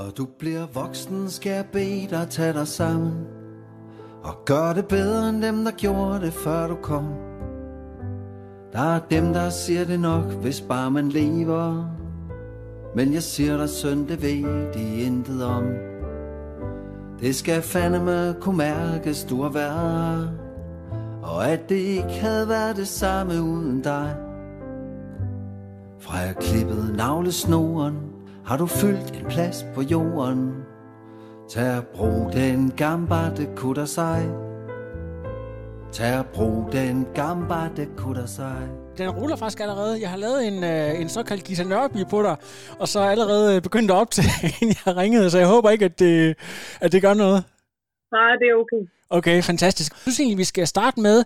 Når du bliver voksen, skal jeg bede dig tage dig sammen. Og gør det bedre end dem, der gjorde det, før du kom. Der er dem, der siger det nok, hvis bare man lever. Men jeg siger dig, søn, det ved de intet om. Det skal fandeme kunne mærkes, du har været. Her Og at det ikke havde været det samme uden dig. Fra jeg klippede navlesnoren har du fyldt en plads på jorden Tag og brug den gambarte sig. Tag og brug den gambarte sig. Den ruller faktisk allerede. Jeg har lavet en, øh, en såkaldt Gita Nørby på dig, og så er allerede øh, begyndt at optage, inden jeg ringede, så jeg håber ikke, at det, at det gør noget. Nej, det er okay. Okay, fantastisk. Jeg synes egentlig, vi skal starte med,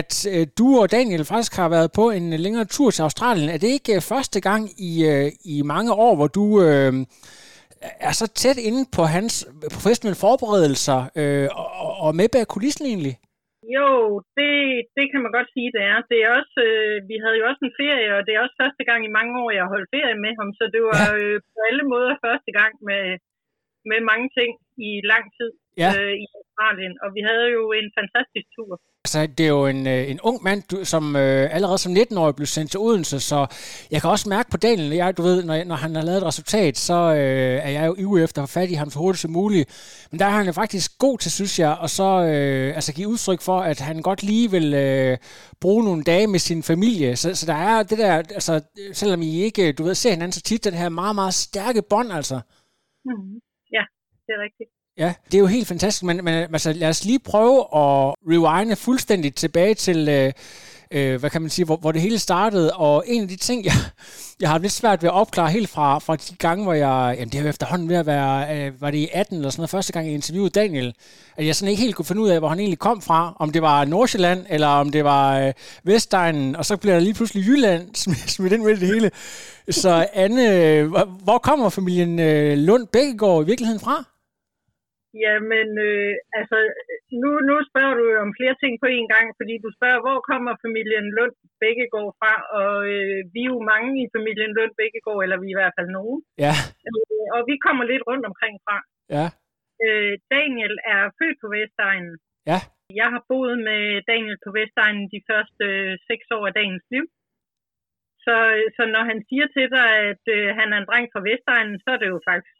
at øh, du og Daniel faktisk har været på en længere tur til Australien. Er det ikke øh, første gang i, øh, i mange år, hvor du øh, er så tæt inde på hans professionelle forberedelser øh, og, og med bag kulissen egentlig? Jo, det, det kan man godt sige, det er. Det er også, øh, vi havde jo også en ferie, og det er også første gang i mange år, jeg har holdt ferie med ham, så det var ja. øh, på alle måder første gang med, med mange ting i lang tid Ja. øh, i Australien, og vi havde jo en fantastisk tur. Altså, det er jo en, øh, en ung mand, du, som øh, allerede som 19-årig blev sendt til Odense, så jeg kan også mærke på Daniel, jeg, du ved, når, når han har lavet et resultat, så øh, er jeg jo ivrig efter at få fat i ham så hurtigt som muligt. Men der er han jo faktisk god til, synes jeg, og så øh, altså give udtryk for, at han godt lige vil øh, bruge nogle dage med sin familie. Så, så der er det der, altså, selvom I ikke, du ved, ser hinanden så tit, den her meget, meget stærke bånd, altså. Mm. Ja, det er rigtigt. Ja, det er jo helt fantastisk, men, men øh, altså, lad os lige prøve at rewinde fuldstændig tilbage til, øh, øh, hvad kan man sige, hvor, hvor det hele startede, og en af de ting, jeg, jeg har lidt svært ved at opklare helt fra, fra de gange, hvor jeg, jamen det har jo efterhånden ved at være, øh, var det i 18 eller sådan noget, første gang jeg interviewede Daniel, at jeg sådan ikke helt kunne finde ud af, hvor han egentlig kom fra, om det var Nordsjælland, eller om det var øh, Vestegnen, og så bliver der lige pludselig Jylland smidt, smidt ind med det hele. Så Anne, øh, hvor- hvor kommer familien øh, Lund Bækkegaard i virkeligheden fra? Jamen, øh, altså, nu, nu spørger du om flere ting på én gang, fordi du spørger, hvor kommer familien Lund Bækkegaard fra, og øh, vi er jo mange i familien Lund Bækkegaard, eller vi er i hvert fald nogen, Ja, øh, og vi kommer lidt rundt omkring fra. ja, Øh, Daniel er født på Vestegnen. ja. Jeg har boet med Daniel på Vestegnen de første øh, seks år af dagens liv. Så, så når han siger til dig, at øh, han er en dreng fra Vestegnen, så er det jo faktisk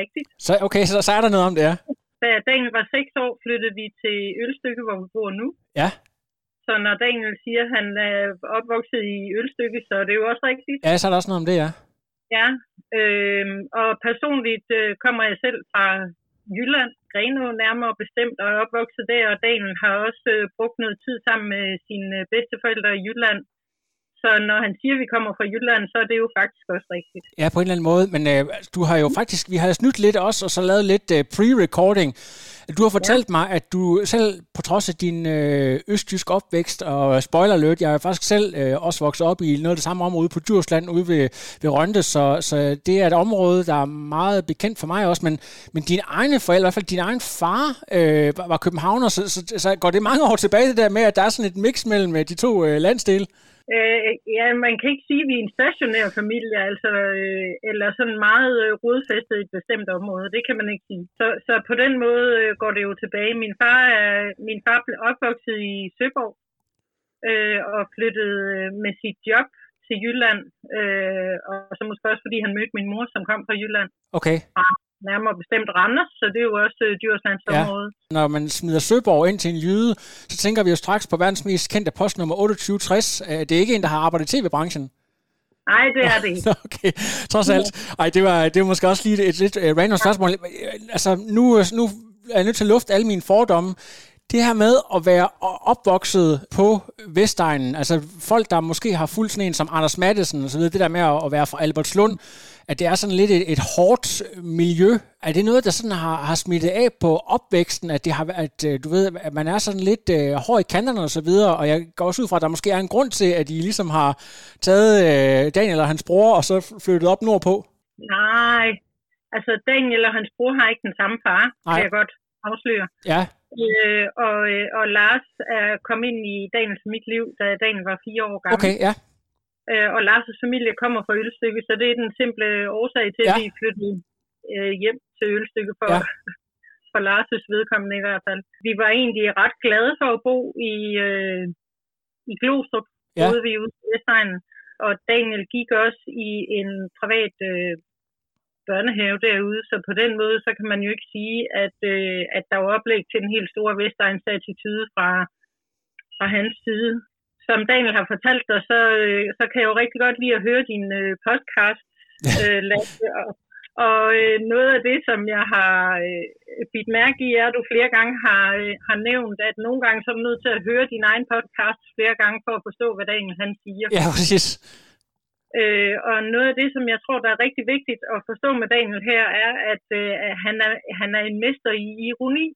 rigtigt. Så, okay, så, så er der noget om det, ja. Da Daniel var 6 år, flyttede vi til Ølstykke, hvor vi bor nu. Ja, Så når Daniel siger, at han er opvokset i Ølstykke, så er det jo også rigtigt. ja så er der også noget om det, ja. Ja, øhm, og personligt øh, kommer jeg selv fra Jylland, Grenaa nærmere bestemt, og er opvokset der, og Daniel har også øh, brugt noget tid sammen med sine øh, bedsteforældre i Jylland. Så når han siger, at vi kommer fra Jylland, så er det jo faktisk også rigtigt. Ja, på en eller anden måde. Men øh, du har jo faktisk, vi har snydt lidt også, og så lavet lidt øh, pre-recording. Du har fortalt ja. mig, at du selv, på trods af din øh, østjysk opvækst, og spoiler alert, jeg er faktisk selv øh, også vokset op i noget af det samme område ude på Djursland, ude ved, ved Rønte, så, så det er et område, der er meget bekendt for mig også, men, men dine egne forældre, i hvert fald din egen far, øh, var, var københavner, så, så, så går det mange år tilbage det der med, at der er sådan et mix mellem øh, de to øh, landsdele? Øh, ja, man kan ikke sige, at vi er en stationær familie, altså, øh, eller sådan meget øh, rodfæstet i et bestemt område. Det kan man ikke sige. Så, så på den måde øh, går det jo tilbage. Min far, er, min far blev opvokset i Søborg øh, og flyttede øh, med sit job til Jylland. Øh, og så måske også, fordi han mødte min mor, som kom fra Jylland. Okay. Nærmere bestemt Randers, så det er jo også øh, Djurslands Ja. Når man smider Søborg ind til en jyde, så tænker vi jo straks på verdens mest kendte postnummer 2860. Øh, Det er ikke en, der har arbejdet i tv-branchen. Nej, det er det ikke. Okay, trods alt. Ej, det var, det var måske også lige et lidt uh, random spørgsmål. Altså, nu, nu er jeg nødt til at lufte alle mine fordomme. det her med at være opvokset på Vestegnen, altså folk, der måske har fulgt sådan en som Anders Mattesen og så videre, det der med at være fra Albertslund, at det er sådan lidt et, et hårdt miljø. Er det noget, der sådan har, har smittet af på opvæksten, at, det har, at øh, du ved, at man er sådan lidt uh, hård i kanterne og så videre, og jeg går også ud fra, at der måske er en grund til, at I ligesom har taget uh, Daniel og hans bror og så flyttet op nordpå? Nej, altså Daniel og hans bror har ikke den samme far, Nej. kan jeg godt afsløre. Ja. Øh, og, øh, og Lars er kommet ind i Daniels mit liv, da Daniel var fire år gammel. Okay, ja. Øh, og Lars' familie kommer fra Ølstykke, så det er den simple årsag til, ja. at vi flyttede øh, hjem til Ølstykke for, ja. for Lars' vedkommende i hvert fald. Vi var egentlig ret glade for at bo i, øh, i Glostrup, ja. ude vi ude i Vestegnen. Og Daniel gik også i en privat øh, børnehave derude, så på den måde, så kan man jo ikke sige, at, øh, at der var oplæg til en helt stor Vestegns attitude fra, fra hans side. Som Daniel har fortalt dig, så, øh, så kan jeg jo rigtig godt lide at høre din øh, podcast, øh, Lasse, og, og øh, noget af det, som jeg har øh, bidt mærke i, er, at du flere gange har, øh, har nævnt, at nogle gange så er du nødt til at høre din egen podcast flere gange for at forstå, hvad Daniel han siger. Ja, præcis. Øh, og noget af det, som jeg tror, der er rigtig vigtigt at forstå med Daniel her, er, at øh, han, er, han er en mester i ironi.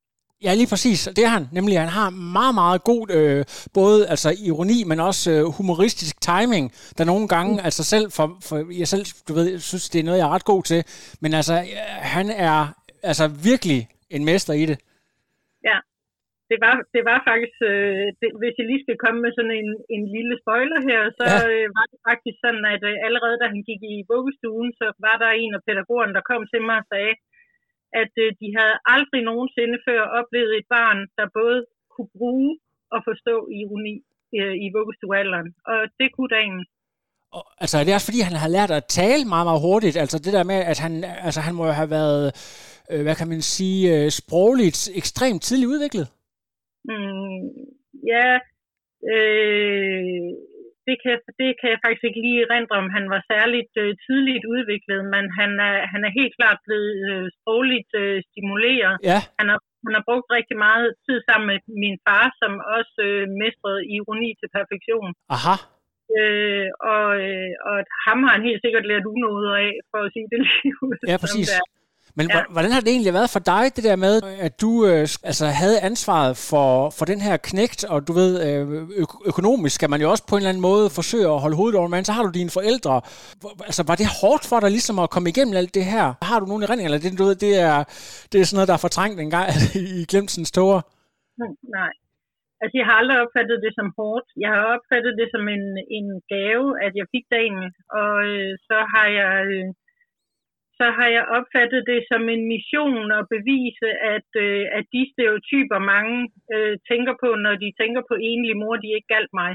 Ja, lige præcis. Det er han. Nemlig, han har meget, meget god øh, både altså ironi, men også øh, humoristisk timing, der nogle gange, mm. altså selv for, for jeg selv, du ved, synes, det er noget, jeg er ret god til, men altså, han er altså virkelig en mester i det det var, det var faktisk, øh, det, hvis jeg lige skal komme med sådan en, en lille spoiler her, så ja. øh, var det faktisk sådan, at øh, allerede da han gik i vuggestuen, så var der en af pædagogerne, der kom til mig og sagde, at øh, de havde aldrig nogensinde før oplevet et barn, der både kunne bruge og forstå ironi øh, i vuggestuealderen. Og det kunne dagen. Og, altså, det er også fordi, han har lært at tale meget, meget hurtigt. Altså det der med, at han, altså, han må jo have været, øh, hvad kan man sige, øh, sprogligt ekstremt tidligt udviklet. Mm, ja, øh, det, kan, det kan jeg faktisk ikke lige rendre om, han var særligt øh, tidligt udviklet, men han er, han er helt klart blevet øh, sprogligt øh, stimuleret. Ja. Han, har, han har brugt rigtig meget tid sammen med min far, som også øh, mestrede ironi til perfektion. Aha. Øh, og, øh, og ham har han helt sikkert lært unåder af, for at sige det lige ud. Ja, præcis. Men ja. hvordan har det egentlig været for dig, det der med, at du øh, altså, havde ansvaret for, for den her knægt, og du ved, øh, økonomisk skal man jo også på en eller anden måde forsøge at holde hovedet over, men så har du dine forældre. Altså, var det hårdt for dig ligesom at komme igennem alt det her? Har du nogen erindringer, eller det, du ved, det, er, det er sådan noget, der er fortrængt en gang i glemsens tårer? Hmm, nej. Altså, jeg har aldrig opfattet det som hårdt. Jeg har opfattet det som en, en gave, at jeg fik dagen, og øh, så har jeg... Øh, så har jeg opfattet det som en mission at bevise, at, øh, at de stereotyper, mange øh, tænker på, når de tænker på enlig mor, de ikke galt mig.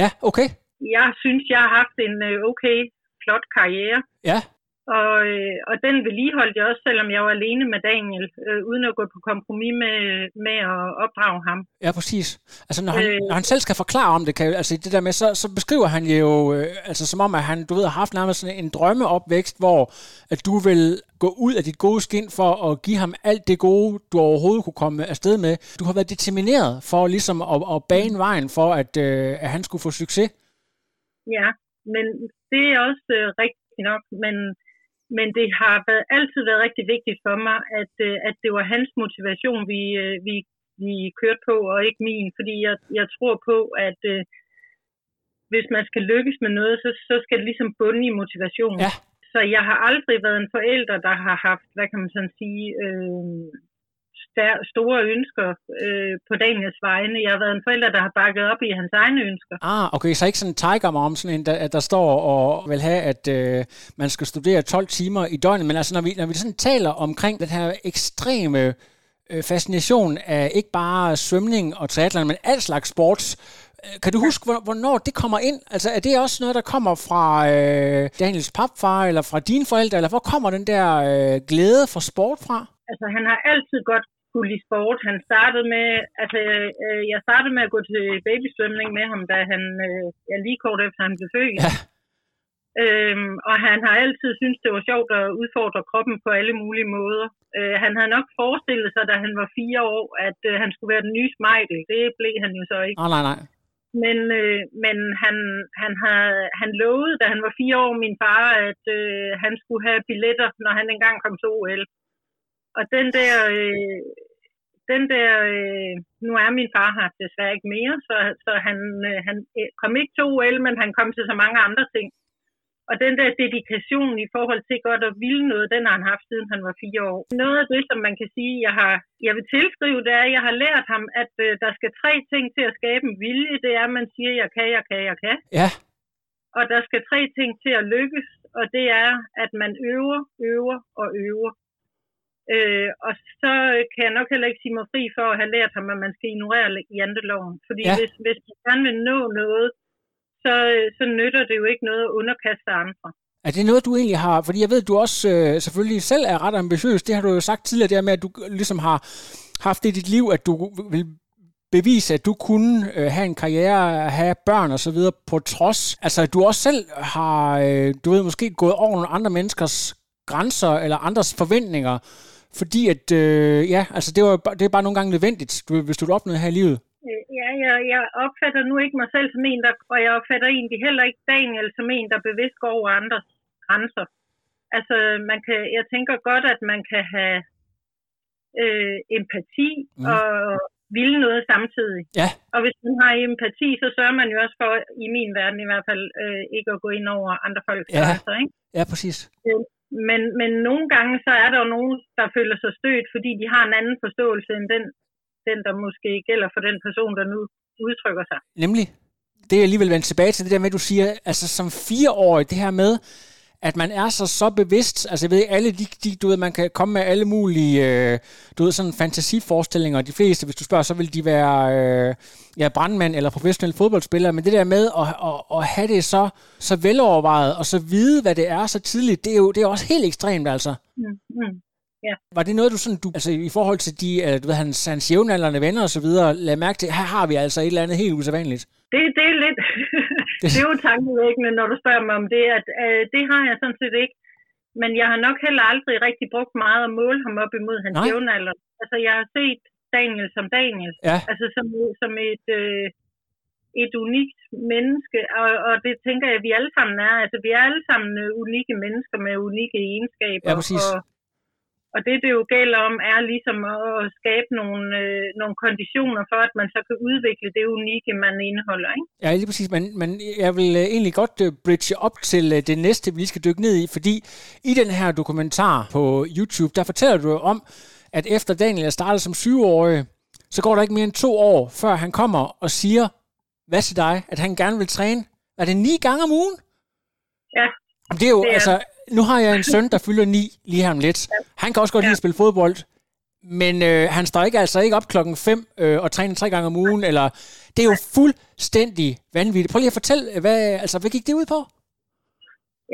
Ja, okay. Jeg synes, jeg har haft en øh, okay, flot karriere. Ja. Og, øh, og den vedligeholdt jeg også, selvom jeg var alene med Daniel, øh, uden at gå på kompromis med, med at opdrage ham. Ja, præcis. Altså, når han, øh, når han selv skal forklare om det, kan, altså det der med, så, så beskriver han jo, øh, altså som om, at han, du ved, har haft nærmest sådan en drømmeopvækst, hvor at du vil gå ud af dit gode skin for at give ham alt det gode, du overhovedet kunne komme afsted med. Du har været determineret for ligesom at, at bane vejen for, at, øh, at han skulle få succes. Ja, men det er også øh, rigtigt nok, men men det har været, altid været rigtig vigtigt for mig, at, øh, at det var hans motivation, vi, øh, vi, vi kørte på, og ikke min. Fordi jeg, jeg tror på, at øh, hvis man skal lykkes med noget, så, så skal det ligesom bunde i motivation. Ja. Så jeg har aldrig været en forælder, der har haft, hvad kan man sådan sige, øh, store ønsker øh, på Daniels vegne. Jeg har været en forælder, der har bakket op i hans egne ønsker. Ah, okay, så ikke sådan en tiger om sådan en, der, der står og vil have, at øh, man skal studere 12 timer i døgnet, men altså når vi, når vi sådan taler omkring den her ekstreme øh, fascination af ikke bare svømning og triathlon, men al slags sports, øh, kan du huske, hvornår det kommer ind? Altså, er det også noget, der kommer fra øh, Daniels papfar, eller fra dine forældre, eller hvor kommer den der øh, glæde for sport fra? Altså, han har altid godt kunne lide sport. Han startede med, altså øh, jeg startede med at gå til babysvømning med ham, da han, øh, ja, lige kort efter han blev født. Ja. Øhm, og han har altid syntes, det var sjovt at udfordre kroppen på alle mulige måder. Øh, han havde nok forestillet sig, da han var fire år, at øh, han skulle være den nye Smeichel. Det blev han jo så ikke. Nej, nej, nej. Men, øh, men han, han, havde, han lovede, da han var fire år, min far, at øh, han skulle have billetter, når han engang kom til OL. Og den der, øh, den der øh, nu er min far her desværre ikke mere, så, så han, øh, han øh, kom ikke til OL, men han kom til så mange andre ting. Og den der dedikation i forhold til godt at ville noget, den har han haft siden han var fire år. Noget af det, som man kan sige, jeg, har, jeg vil tilskrive, det er, at jeg har lært ham, at øh, der skal tre ting til at skabe en vilje. Det er, at man siger, jeg kan, jeg kan, jeg kan. Ja. Og der skal tre ting til at lykkes, og det er, at man øver, øver og øver. Øh, og så kan jeg nok heller ikke sige mig fri for at have lært ham, at man skal ignorere janteloven. Fordi Ja. hvis, hvis man gerne vil nå noget, så, så nytter det jo ikke noget at underkaste andre. Er det noget, du egentlig har... Fordi jeg ved, du også øh, selvfølgelig selv er ret ambitiøs. Det har du jo sagt tidligere, det her med, at du ligesom har haft det i dit liv, at du vil bevise, at du kunne øh, have en karriere, have børn og så videre på trods. Altså, at du også selv har, øh, du ved, måske gået over nogle andre menneskers grænser eller andres forventninger, fordi at, øh, ja, altså det, var, det er bare nogle gange nødvendigt, du, hvis du vil opnå her i livet. Øh, Ja, jeg, jeg opfatter nu ikke mig selv som en, der, og jeg opfatter egentlig heller ikke Daniel som en, der bevidst går over andres grænser. Altså, man kan, jeg tænker godt, at man kan have øh, empati Mm. mm. og ville noget samtidig. Ja. Og hvis man har empati, så sørger man jo også for, i min verden i hvert fald, øh, ikke at gå ind over andre folks Ja. grænser. Ikke? Ja, præcis. Men, men nogle gange, så er der jo nogen, der føler sig stødt, fordi de har en anden forståelse end den, den der måske gælder for den person, der nu udtrykker sig. Nemlig. Det er alligevel vendt tilbage til det der med, at du siger, altså som fireårig, det her med, at man er så så bevidst, altså jeg ved, alle de, de du ved, man kan komme med alle mulige, øh, du ved, sådan fantasiforestillinger, de fleste, hvis du spørger, så vil de være, øh, ja, brandmand eller professionelle fodboldspillere, men det der med at, at, at have det så, så velovervejet, og så vide, hvad det er så tidligt, det er jo det er også helt ekstremt, altså. Mm, mm. Var det noget, du sådan, du, altså i forhold til de, øh, du ved, hans, hans jævnaldrende venner og så videre, lagde mærke til, her har vi altså et eller andet helt usædvanligt? Det, det er lidt, det er jo tankevækkende, når du spørger mig om det, at øh, det har jeg sådan set ikke. Men jeg har nok heller aldrig rigtig brugt meget at måle ham op imod hans jævnalder. Altså, jeg har set Daniel som Daniel. Ja. Altså, som, som et, øh, et unikt menneske. Og, og det tænker jeg, at vi alle sammen er. Altså, vi er alle sammen øh, unikke mennesker med unikke egenskaber. Ja, præcis. Og, og det, det jo gælder om, er ligesom at skabe nogle, øh, nogle konditioner for, at man så kan udvikle det unikke, man indeholder. Ikke? Ja, lige præcis. Men, men jeg vil uh, egentlig godt uh, bridge op til uh, det næste, vi lige skal dykke ned i, fordi i den her dokumentar på YouTube, der fortæller du om, at efter Daniel er startet som syvårig, så går der ikke mere end to år, før han kommer og siger, hvad til dig, at han gerne vil træne. Er det ni gange om ugen? Ja. Det er jo, Det er altså, nu har jeg en søn, der fylder ni lige her om lidt. Han kan også godt lide at spille fodbold, men øh, han står ikke altså ikke op klokken 5 øh, og træner tre gange om ugen, eller det er jo fuldstændig vanvittigt. Prøv lige at fortælle, hvad, altså, hvad gik det ud på?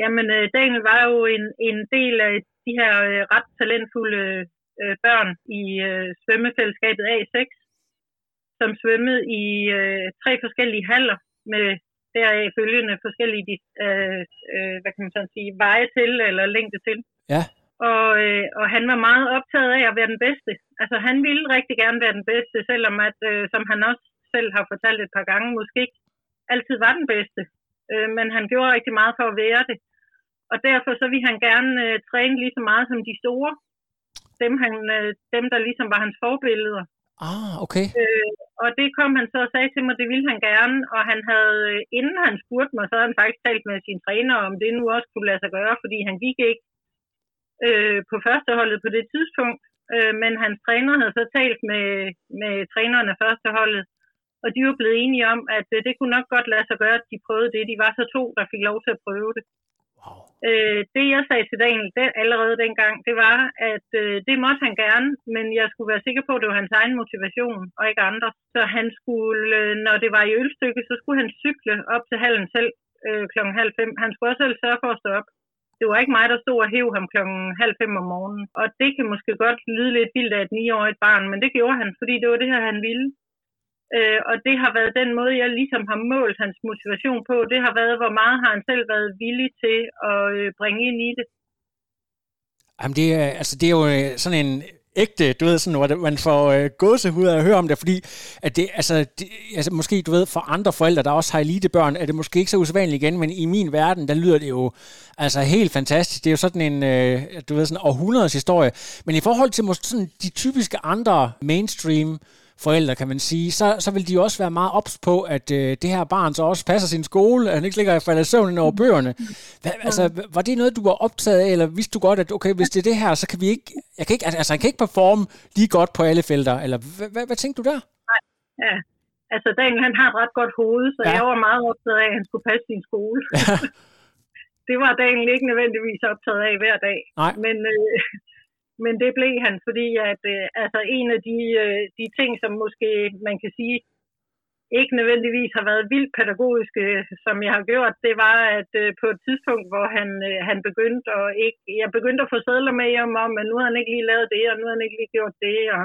Jamen, øh, Daniel var jo en, en del af de her øh, ret talentfulde øh, børn i øh, svømmefællesskabet A6, som svømmede i øh, tre forskellige haller med deraf følgende forskellige øh, øh, hvad kan man sådan sige, veje til eller længde til. Ja. Og, øh, og han var meget optaget af at være den bedste. Altså han ville rigtig gerne være den bedste, selvom at, øh, som han også selv har fortalt et par gange, måske ikke altid var den bedste. Øh, men han gjorde rigtig meget for at være det. Og derfor så ville han gerne øh, træne lige så meget som de store. Dem, han, øh, dem der ligesom var hans forbilleder. Ah, okay. Øh, og det kom han så og sagde til mig, det ville han gerne. Og han havde, øh, inden han spurgte mig, så havde han faktisk talt med sin træner, om det nu også kunne lade sig gøre, fordi han gik ikke øh, på førsteholdet på det tidspunkt. Øh, men hans træner havde så talt med, med træneren af førsteholdet, og de var blevet enige om, at øh, det kunne nok godt lade sig gøre, at de prøvede det. De var så to, der fik lov til at prøve det. Wow. Øh, det jeg sagde til Daniel det, allerede dengang, det var, at øh, det måtte han gerne, men jeg skulle være sikker på, at det var hans egen motivation, og ikke andre. Så han skulle, øh, når det var i ølstykket, så skulle han cykle op til hallen selv øh, klokken halv fem. Han skulle også selv sørge for at stå op. Det var ikke mig, der stod og hæv ham klokken halv fem om morgenen. Og det kan måske godt lyde lidt vildt af et niårigt barn, men det gjorde han, fordi det var det her, han ville. Øh, og det har været den måde, jeg ligesom har målt hans motivation på. Det har været, hvor meget har han selv været villig til at øh, bringe ind i det. Jamen det er, altså det er jo øh, sådan en ægte, du ved, sådan, hvor man får øh, gåsehud af at høre om det, fordi at det, altså, det, altså, måske, du ved, for andre forældre, der også har elitebørn, er det måske ikke så usædvanligt igen, men i min verden, der lyder det jo altså helt fantastisk. Det er jo sådan en, øh, du ved, sådan århundredes historie. Men i forhold til måske sådan de typiske andre mainstream forældre, kan man sige, så, så vil de jo også være meget ops på, at øh, det her barn så også passer sin skole, at han ikke ligger i falder søvn over bøgerne. Hva, altså, var det noget, du var optaget af, eller vidste du godt, at okay, hvis det er det her, så kan vi ikke, jeg kan ikke, altså han kan ikke performe lige godt på alle felter, eller hvad, hvad, hvad tænkte du der? Nej, ja. Altså Daniel, han har et ret godt hoved, så ja. jeg var meget optaget af, at han skulle passe sin skole. Ja. det var Daniel ikke nødvendigvis optaget af hver dag. Nej. Men, øh, men det blev han, fordi at øh, altså en af de, øh, de ting, som måske man kan sige ikke nødvendigvis har været vildt pædagogiske, som jeg har gjort, det var, at øh, på et tidspunkt, hvor han, øh, han begyndte at ikke, jeg begyndte at få sædler med hjem om, at nu har han ikke lige lavet det, og nu har han ikke lige gjort det, og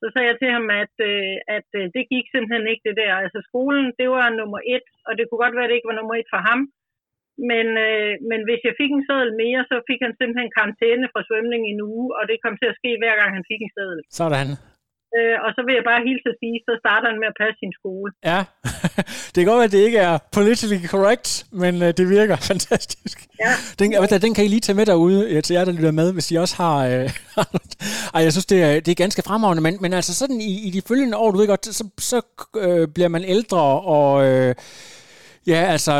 så sagde jeg til ham, at, øh, at øh, det gik simpelthen ikke det der. Altså skolen, det var nummer et, og det kunne godt være, at det ikke var nummer et for ham, men, øh, men hvis jeg fik en sædel mere, så fik han simpelthen karantæne fra svømning i en uge, og det kom til at ske hver gang han fik en sædel. Sådan. Øh, og så vil jeg bare hilse at sige, så starter han med at passe sin skole. Ja, det kan godt være, at det ikke er politically correct, men øh, det virker fantastisk. Ja. Den, ja. den kan I lige tage med derude ja, til jer, der lytter med, hvis I også har... Øh, ej, jeg synes, det er, det er ganske fremragende, men, men altså sådan i, i de følgende år, du ved godt, så, så øh, bliver man ældre, og... Øh, Ja, altså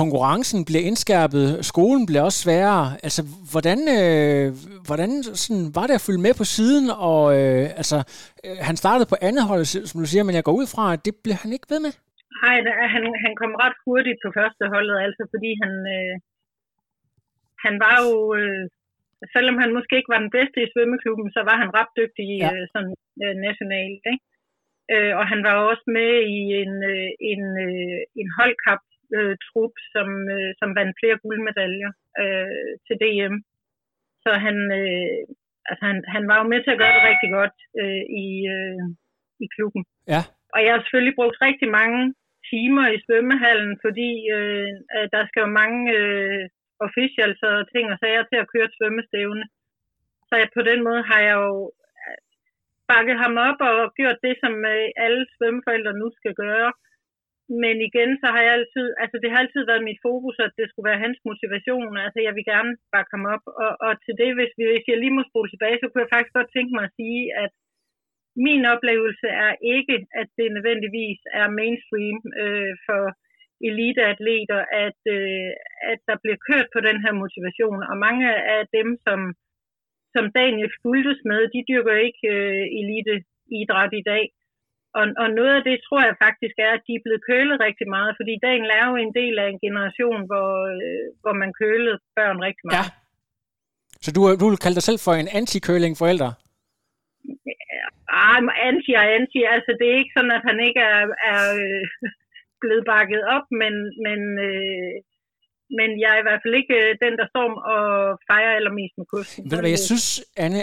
konkurrencen bliver indskærpet, skolen bliver også sværere. Altså, hvordan, øh, hvordan sådan, var det at følge med på siden? Og øh, altså, øh, han startede på andet hold, som du siger, men jeg går ud fra, at det blev han ikke ved med. Nej, han, han kom ret hurtigt på første holdet, altså fordi han, øh, han var jo, øh, selvom han måske ikke var den bedste i svømmeklubben, så var han ret dygtig ja. øh, sådan, øh, nationalt. Ikke? Øh, og han var også med i en, øh, en, øh, en holdkap-trup, som, øh, som vandt flere guldmedaljer øh, til DM. Så han, øh, altså han, han var jo med til at gøre det rigtig godt øh, i, øh, i klubben. Ja. Og jeg har selvfølgelig brugt rigtig mange timer i svømmehallen, fordi øh, der skal jo mange øh, officials og ting og sager til at køre et svømmestævne. Så jeg, på den måde har jeg jo bakket ham op og gjort det, som øh, alle svømmeforældre nu skal gøre. Men igen, så har jeg altid, altså det har altid været mit fokus, at det skulle være hans motivation. Altså jeg vil gerne bakke ham op. Og, og til det, hvis, vi, hvis jeg lige må spole tilbage, så kunne jeg faktisk godt tænke mig at sige, at min oplevelse er ikke, at det nødvendigvis er mainstream øh, for eliteatleter, at, øh, at der bliver kørt på den her motivation. Og mange af dem, som som Daniel fuldtes med, de dyrker ikke øh, elite idræt i dag. Og, og noget af det tror jeg faktisk er, at de er blevet kølet rigtig meget, fordi Daniel er jo en del af en generation, hvor, øh, hvor man kølede børn rigtig meget. Ja. Så du, du vil kalde dig selv for en anti-køling forælder? Ja, anti og anti, altså det er ikke sådan, at han ikke er, er øh, blevet bakket op, men, men øh, men jeg er i hvert fald ikke øh, den, der står og fejrer allermest med kosten. Ved du hvad, jeg synes, Anne,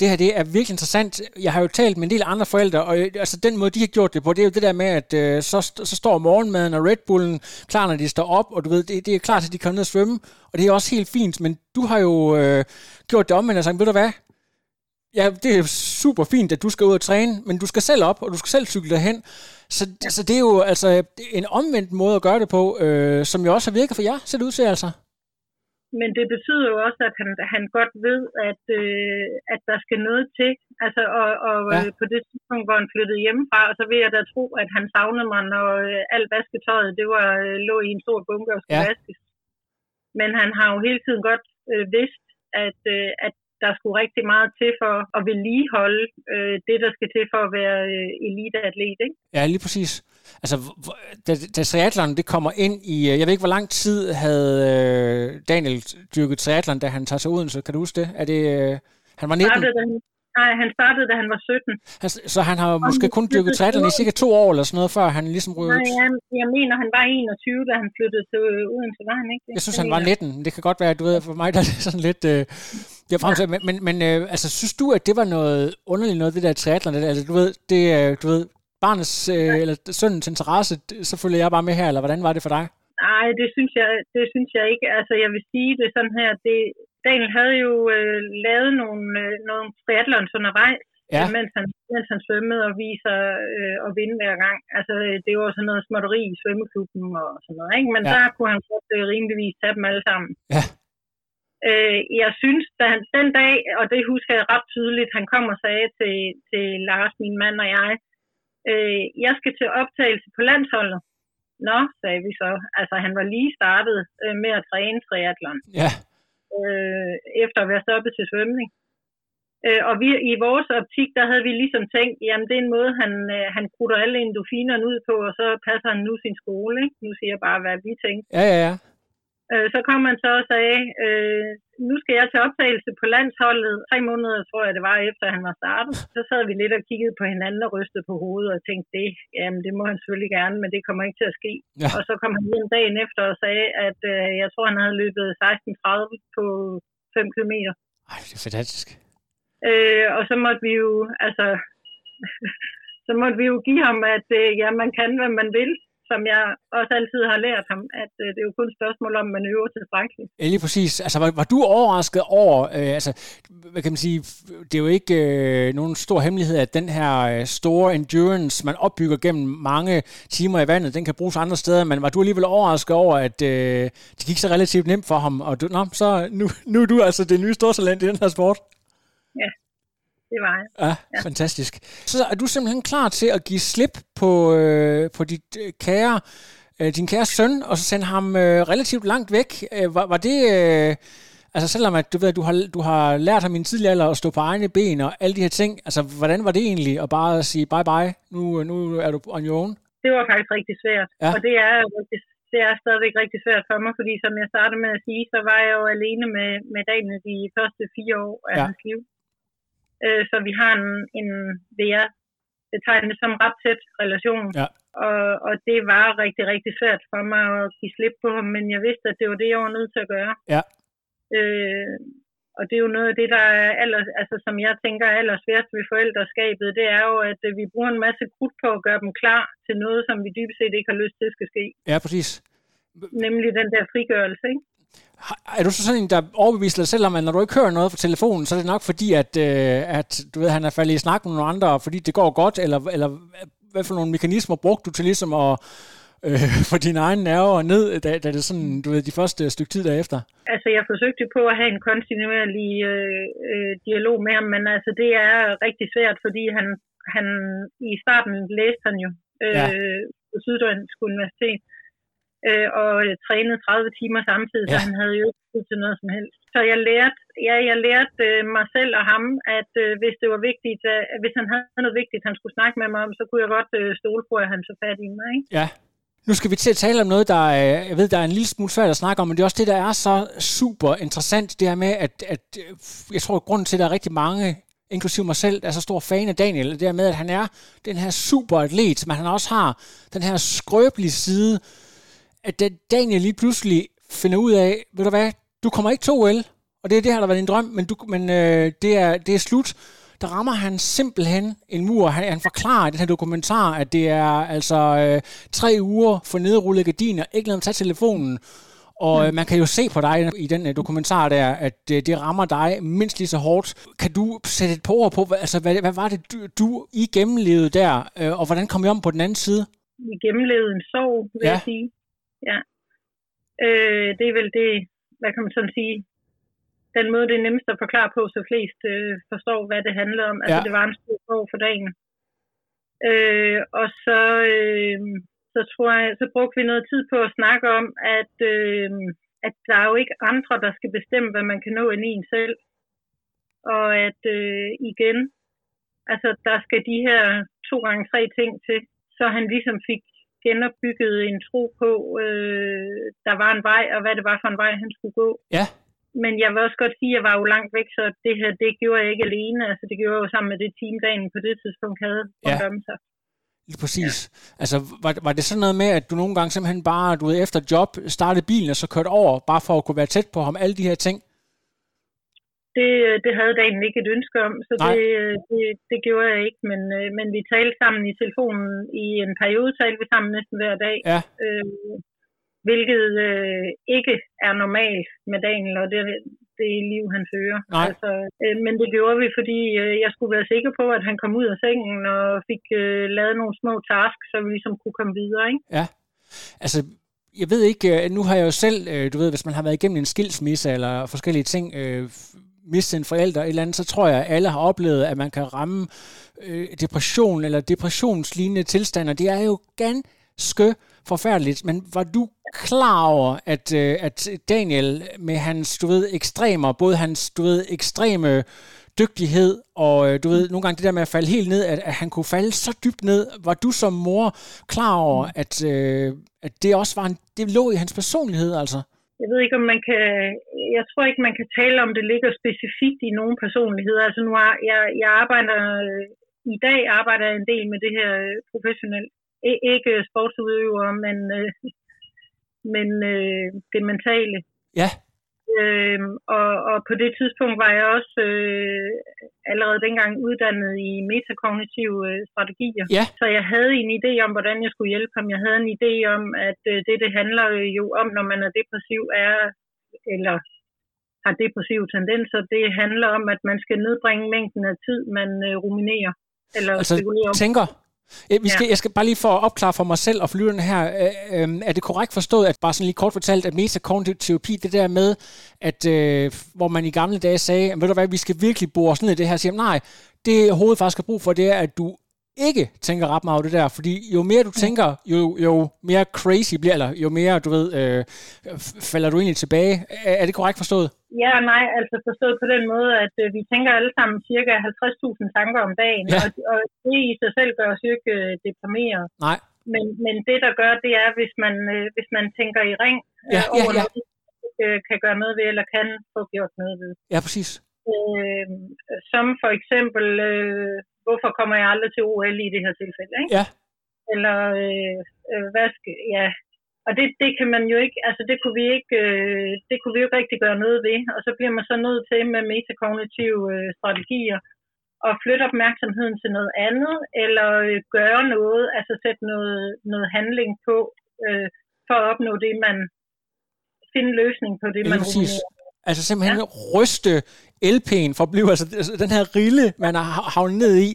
det her det er virkelig interessant. Jeg har jo talt med en del andre forældre, og øh, altså, den måde, de har gjort det på, det er jo det der med, at øh, så, så står morgenmaden og Red Bullen klar, når de står op, og du ved, det, det er klart, at de kan ned og svømme, og det er også helt fint, men du har jo øh, gjort det om, og sagt, ved du hvad, ja, det er super fint, at du skal ud og træne, men du skal selv op, og du skal selv cykle derhen. Så, ja. så det er jo altså en omvendt måde at gøre det på, øh, som jo også har virket for jer, ser det ud til altså. Men det betyder jo også, at han, han godt ved, at, øh, at der skal noget til. Altså, og, og ja. øh, på det tidspunkt, hvor han flyttede hjemmefra, så vil jeg da tro, at han savnede mig, når øh, alt vasketøjet det var, øh, lå i en stor bunke og skulle ja. vaskes. Men han har jo hele tiden godt øh, vidst, at, øh, at der skulle rigtig meget til for at vedligeholde øh, det, der skal til for at være øh, eliteatlet. Ikke? Ja, lige præcis. Altså, da, da triathlon det kommer ind i, øh, jeg ved ikke, hvor lang tid havde øh, Daniel dyrket triathlon, da han tager sig uden, så kan du huske det? Er det øh, han var 19? Startede, nej, han startede, da han var 17. Han, så han har måske kun dyrket triathlon i cirka to år eller sådan noget, før han ligesom rød Nej, jeg, jeg mener, han var 21, da han flyttede til Odense, var han ikke? Jeg synes, han var 19. Det kan godt være, du ved, for mig der er det sådan lidt... Øh, det er fremtid, men, men, men øh, altså, synes du, at det var noget underligt noget, det der triathlon? Det, altså, du ved, det, øh, du ved, barnets øh, eller sønnens interesse, så følger jeg bare med her, eller hvordan var det for dig? Nej, det synes jeg, det synes jeg ikke. Altså, jeg vil sige det sådan her, det, Daniel havde jo øh, lavet nogle, øh, nogle triathlons undervejs, ja. mens, han, mens han svømmede og viser øh, og vinde hver gang. Altså, det var sådan noget småtteri i svømmeklubben og sådan noget, ikke? Men ja. der kunne han godt øh, rimeligvis tage dem alle sammen. Ja. Øh, jeg synes, da han den dag, og det husker jeg ret tydeligt, han kom og sagde til, til Lars, min mand og jeg, øh, jeg skal til optagelse på landsholdet. Nå, sagde vi så. Altså, han var lige startet øh, med at træne triathlon. Ja. Øh, efter at være stoppet til svømning. Øh, og vi, i vores optik, der havde vi ligesom tænkt, jamen det er en måde, han, øh, han krutter alle endofinerne ud på, og så passer han nu sin skole. Ikke? Nu siger jeg bare, hvad vi tænkte. Ja, ja, ja. Øh, så kom han så og sagde, øh, nu skal jeg til optagelse på landsholdet. Tre måneder, tror jeg, det var efter, han var startet. Så sad vi lidt og kiggede på hinanden og rystede på hovedet og tænkte, det, jamen, det må han selvfølgelig gerne, men det kommer ikke til at ske. Ja. Og så kom han hjem dagen efter og sagde, at øh, jeg tror, han havde løbet 16.30 på 5 km. Ej, det er fantastisk. Øh, og så måtte vi jo, altså, så måtte vi jo give ham, at øh, ja, man kan, hvad man vil som jeg også altid har lært ham, at øh, det er jo kun et spørgsmål om, man øver tilstrækkeligt. Ja, lige præcis. Altså, var, var du overrasket over, øh, altså, hvad kan man sige, det er jo ikke øh, nogen stor hemmelighed, at den her øh, store endurance, man opbygger gennem mange timer i vandet, den kan bruges andre steder, men var du alligevel overrasket over, at øh, det gik så relativt nemt for ham, og du, nå, så nu, nu er du altså det nye stortalent i den her sport? Ja, det var jeg. Ja, ja, fantastisk. Så er du simpelthen klar til at give slip på, øh, på dit øh, kære, øh, din kære søn, og så sende ham øh, relativt langt væk. Øh, var, var det... Øh, altså selvom at du ved, du har, du har lært ham i en tidlig alder at stå på egne ben og alle de her ting, altså hvordan var det egentlig at bare sige bye bye, nu, nu er du on your own? Det var faktisk rigtig svært, ja. og det er rigtig det er stadigvæk rigtig svært for mig, fordi som jeg startede med at sige, så var jeg jo alene med, med Daniel de første fire år af ja. hans liv. Øh, så vi har en, en vil jeg betegne som ret tæt relation. Ja. Og, og det var rigtig, rigtig svært for mig at give slip på ham, men jeg vidste, at det var det, jeg var nødt til at gøre. Ja. Øh, og det er jo noget af det, der er aller, altså, som jeg tænker er allersværest ved forældreskabet, det er jo, at vi bruger en masse krudt på at gøre dem klar til noget, som vi dybest set ikke har lyst til skal ske. Ja, præcis. Nemlig den der frigørelse, ikke? Er du så sådan en, der overbeviser dig selv om, at når du ikke hører noget fra telefonen, så er det nok fordi, at, øh, at du ved, han er faldet i snak med nogle andre, fordi det går godt, eller, eller hvad for nogle mekanismer brugte du til ligesom at øh, få dine egne nerver ned, da, da det sådan, du ved, de første stykke tid derefter? Altså, jeg forsøgte på at have en kontinuerlig øh, øh, dialog med ham, men altså, det er rigtig svært, fordi han, han i starten læste han jo øh, ja. på Syddansk Universitet øh, og trænede 30 timer samtidig, ja. så han havde jo ikke tid til noget som helst. Så jeg lærte, ja, jeg lærte øh, mig selv og ham, at øh, hvis det var vigtigt, at, hvis han havde noget vigtigt, han skulle snakke med mig om, så kunne jeg godt øh, stole på, at han så fat i mig. Ikke? Ja. Nu skal vi til at tale om noget, der er, jeg ved, der er en lille smule svært at snakke om, men det er også det, der er så super interessant, det her med, at, at jeg tror, at grunden til, at der er rigtig mange inklusive mig selv, er så stor fan af Daniel, det er med, at han er den her super atlet, men han også har den her skrøbelige side, at Daniel lige pludselig finder ud af, ved du hvad, du kommer ikke til OL, og det er det her, der har været din drøm, men, du, men øh, det, er, det er slut. Der rammer han simpelthen en mur. Han, han forklarer i den her dokumentar, at det er altså øh, tre uger for nedrullet gardiner, ikke noget at tage telefonen. Og øh, man kan jo se på dig i den øh, dokumentar der, at øh, det rammer dig mindst lige så hårdt. Kan du sætte et par ord på, altså, hvad, hvad var det, du, du I gennemlevede der, øh, og hvordan kom I om på den anden side? Vi gennemlevede en sorg, vil ja. jeg sige. Ja. Øh, det er vel det, hvad kan man sådan sige, den måde, det er nemmest at forklare på, så flest øh, forstår, hvad det handler om. Altså, ja. det var en stor år for dagen. Øh, og så, øh, så tror jeg, så brugte vi noget tid på at snakke om, at, øh, at der er jo ikke andre, der skal bestemme, hvad man kan nå end en selv. Og at øh, igen, altså der skal de her to gange tre ting til, så han ligesom fik genopbygget en tro på, øh, der var en vej, og hvad det var for en vej, han skulle gå. Ja. Men jeg vil også godt sige, at jeg var jo langt væk, så det her, det gjorde jeg ikke alene. Altså, det gjorde jeg jo sammen med det team, dagen på det tidspunkt havde ja. sig. Lige præcis. Ja. Altså, var, var det sådan noget med, at du nogle gange simpelthen bare, du ved, efter job, startede bilen og så kørte over, bare for at kunne være tæt på ham, alle de her ting? Det, det havde dagen ikke et ønske om, så det, det, det gjorde jeg ikke. Men, øh, men vi talte sammen i telefonen i en periode, talte vi sammen næsten hver dag. Ja. Øh, hvilket øh, ikke er normalt med Daniel, og det, det liv, han fører. Nej. Altså, øh, men det gjorde vi, fordi øh, jeg skulle være sikker på, at han kom ud af sengen og fik øh, lavet nogle små tasks, så vi ligesom kunne komme videre. Ikke? Ja, altså jeg ved ikke, øh, nu har jeg jo selv, øh, du ved, hvis man har været igennem en skilsmisse eller forskellige ting, miste en forælder et eller andet, så tror jeg, at alle har oplevet, at man kan ramme øh, depression eller depressionslignende tilstander. Det er jo ganske forfærdeligt, men var du klar over, at, øh, at Daniel med hans, du ved, ekstremer, både hans, du ved, ekstreme dygtighed, og øh, du ved, nogle gange det der med at falde helt ned, at, at han kunne falde så dybt ned, var du som mor klar over, at, øh, at det også var en, det lå i hans personlighed, altså? Jeg ved ikke, om man kan, jeg tror ikke, man kan tale om, det ligger specifikt i nogle personligheder. Altså nu er, jeg, jeg arbejder, i dag arbejder jeg en del med det her øh, professionelt ikke sportsudøvere, men, øh, men øh, det mentale. Ja. Øh, og, og på det tidspunkt var jeg også øh, allerede dengang uddannet i metakognitive øh, strategier. Ja. Så jeg havde en idé om, hvordan jeg skulle hjælpe ham. Jeg havde en idé om, at øh, det, det handler jo om, når man er depressiv, er, eller har depressive tendenser, det handler om, at man skal nedbringe mængden af tid, man øh, ruminerer. Eller altså, spekulerer vi skal, ja. Jeg skal bare lige for at opklare for mig selv og for lytterne her, øh, øh, er det korrekt forstået, at bare sådan lige kort fortalt, at metakognitiv terapi, det der med, at øh, hvor man i gamle dage sagde, ved du hvad, vi skal virkelig bore ned i det her, siger nej, det hovedet faktisk har brug for, det er, at du ikke tænker ret meget over det der, fordi jo mere du tænker, jo, jo mere crazy bliver, eller jo mere, du ved, øh, falder du egentlig tilbage. Er, er det korrekt forstået? Ja, nej, altså forstået på den måde, at øh, vi tænker alle sammen cirka 50.000 tanker om dagen, Ja. og, og det i sig selv gør os jo ikke øh, deprimeret. Nej. Men, men det, der gør, det er, hvis man, øh, hvis man tænker i ring øh, Ja, over ja. noget, øh, kan gøre noget ved, eller kan få gjort noget ved. Ja, præcis. Øh, som for eksempel, øh, hvorfor kommer jeg aldrig til OL i det her tilfælde? Ikke? Ja. Eller øh, øh, hvad skal, ja. Og det, det kan man jo ikke, altså det kunne vi ikke, øh, det kunne vi jo ikke rigtig gøre noget ved. Og så bliver man så nødt til med metakognitive øh, strategier at flytte opmærksomheden til noget andet, eller øh, gøre noget, altså sætte noget, noget handling på, øh, for at opnå det, man finde løsning på det, man ruminerer. Altså simpelthen ja. ryste LP'en for at blive, altså altså, den her rille, man har ha- havnet ned i.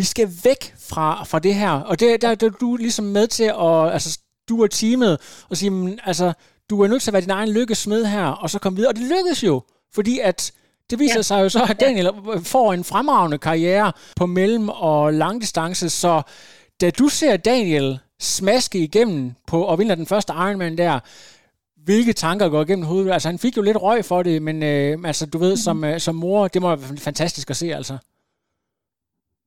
Vi skal væk fra, fra det her. Og det, der, der er du ligesom med til at, altså du og teamet, og sige, men, altså, du er nødt til at være din egen lykkesmed her, og så komme videre. Og det lykkes jo, fordi at det viser ja. sig jo så, at Daniel får en fremragende karriere på mellem- og langdistance, så da du ser Daniel smaske igennem på og vinder den første Ironman der, hvilke tanker går igennem hovedet? Altså, han fik jo lidt røg for det, men øh, altså, du ved, som, øh, som mor, det må være fantastisk at se, altså.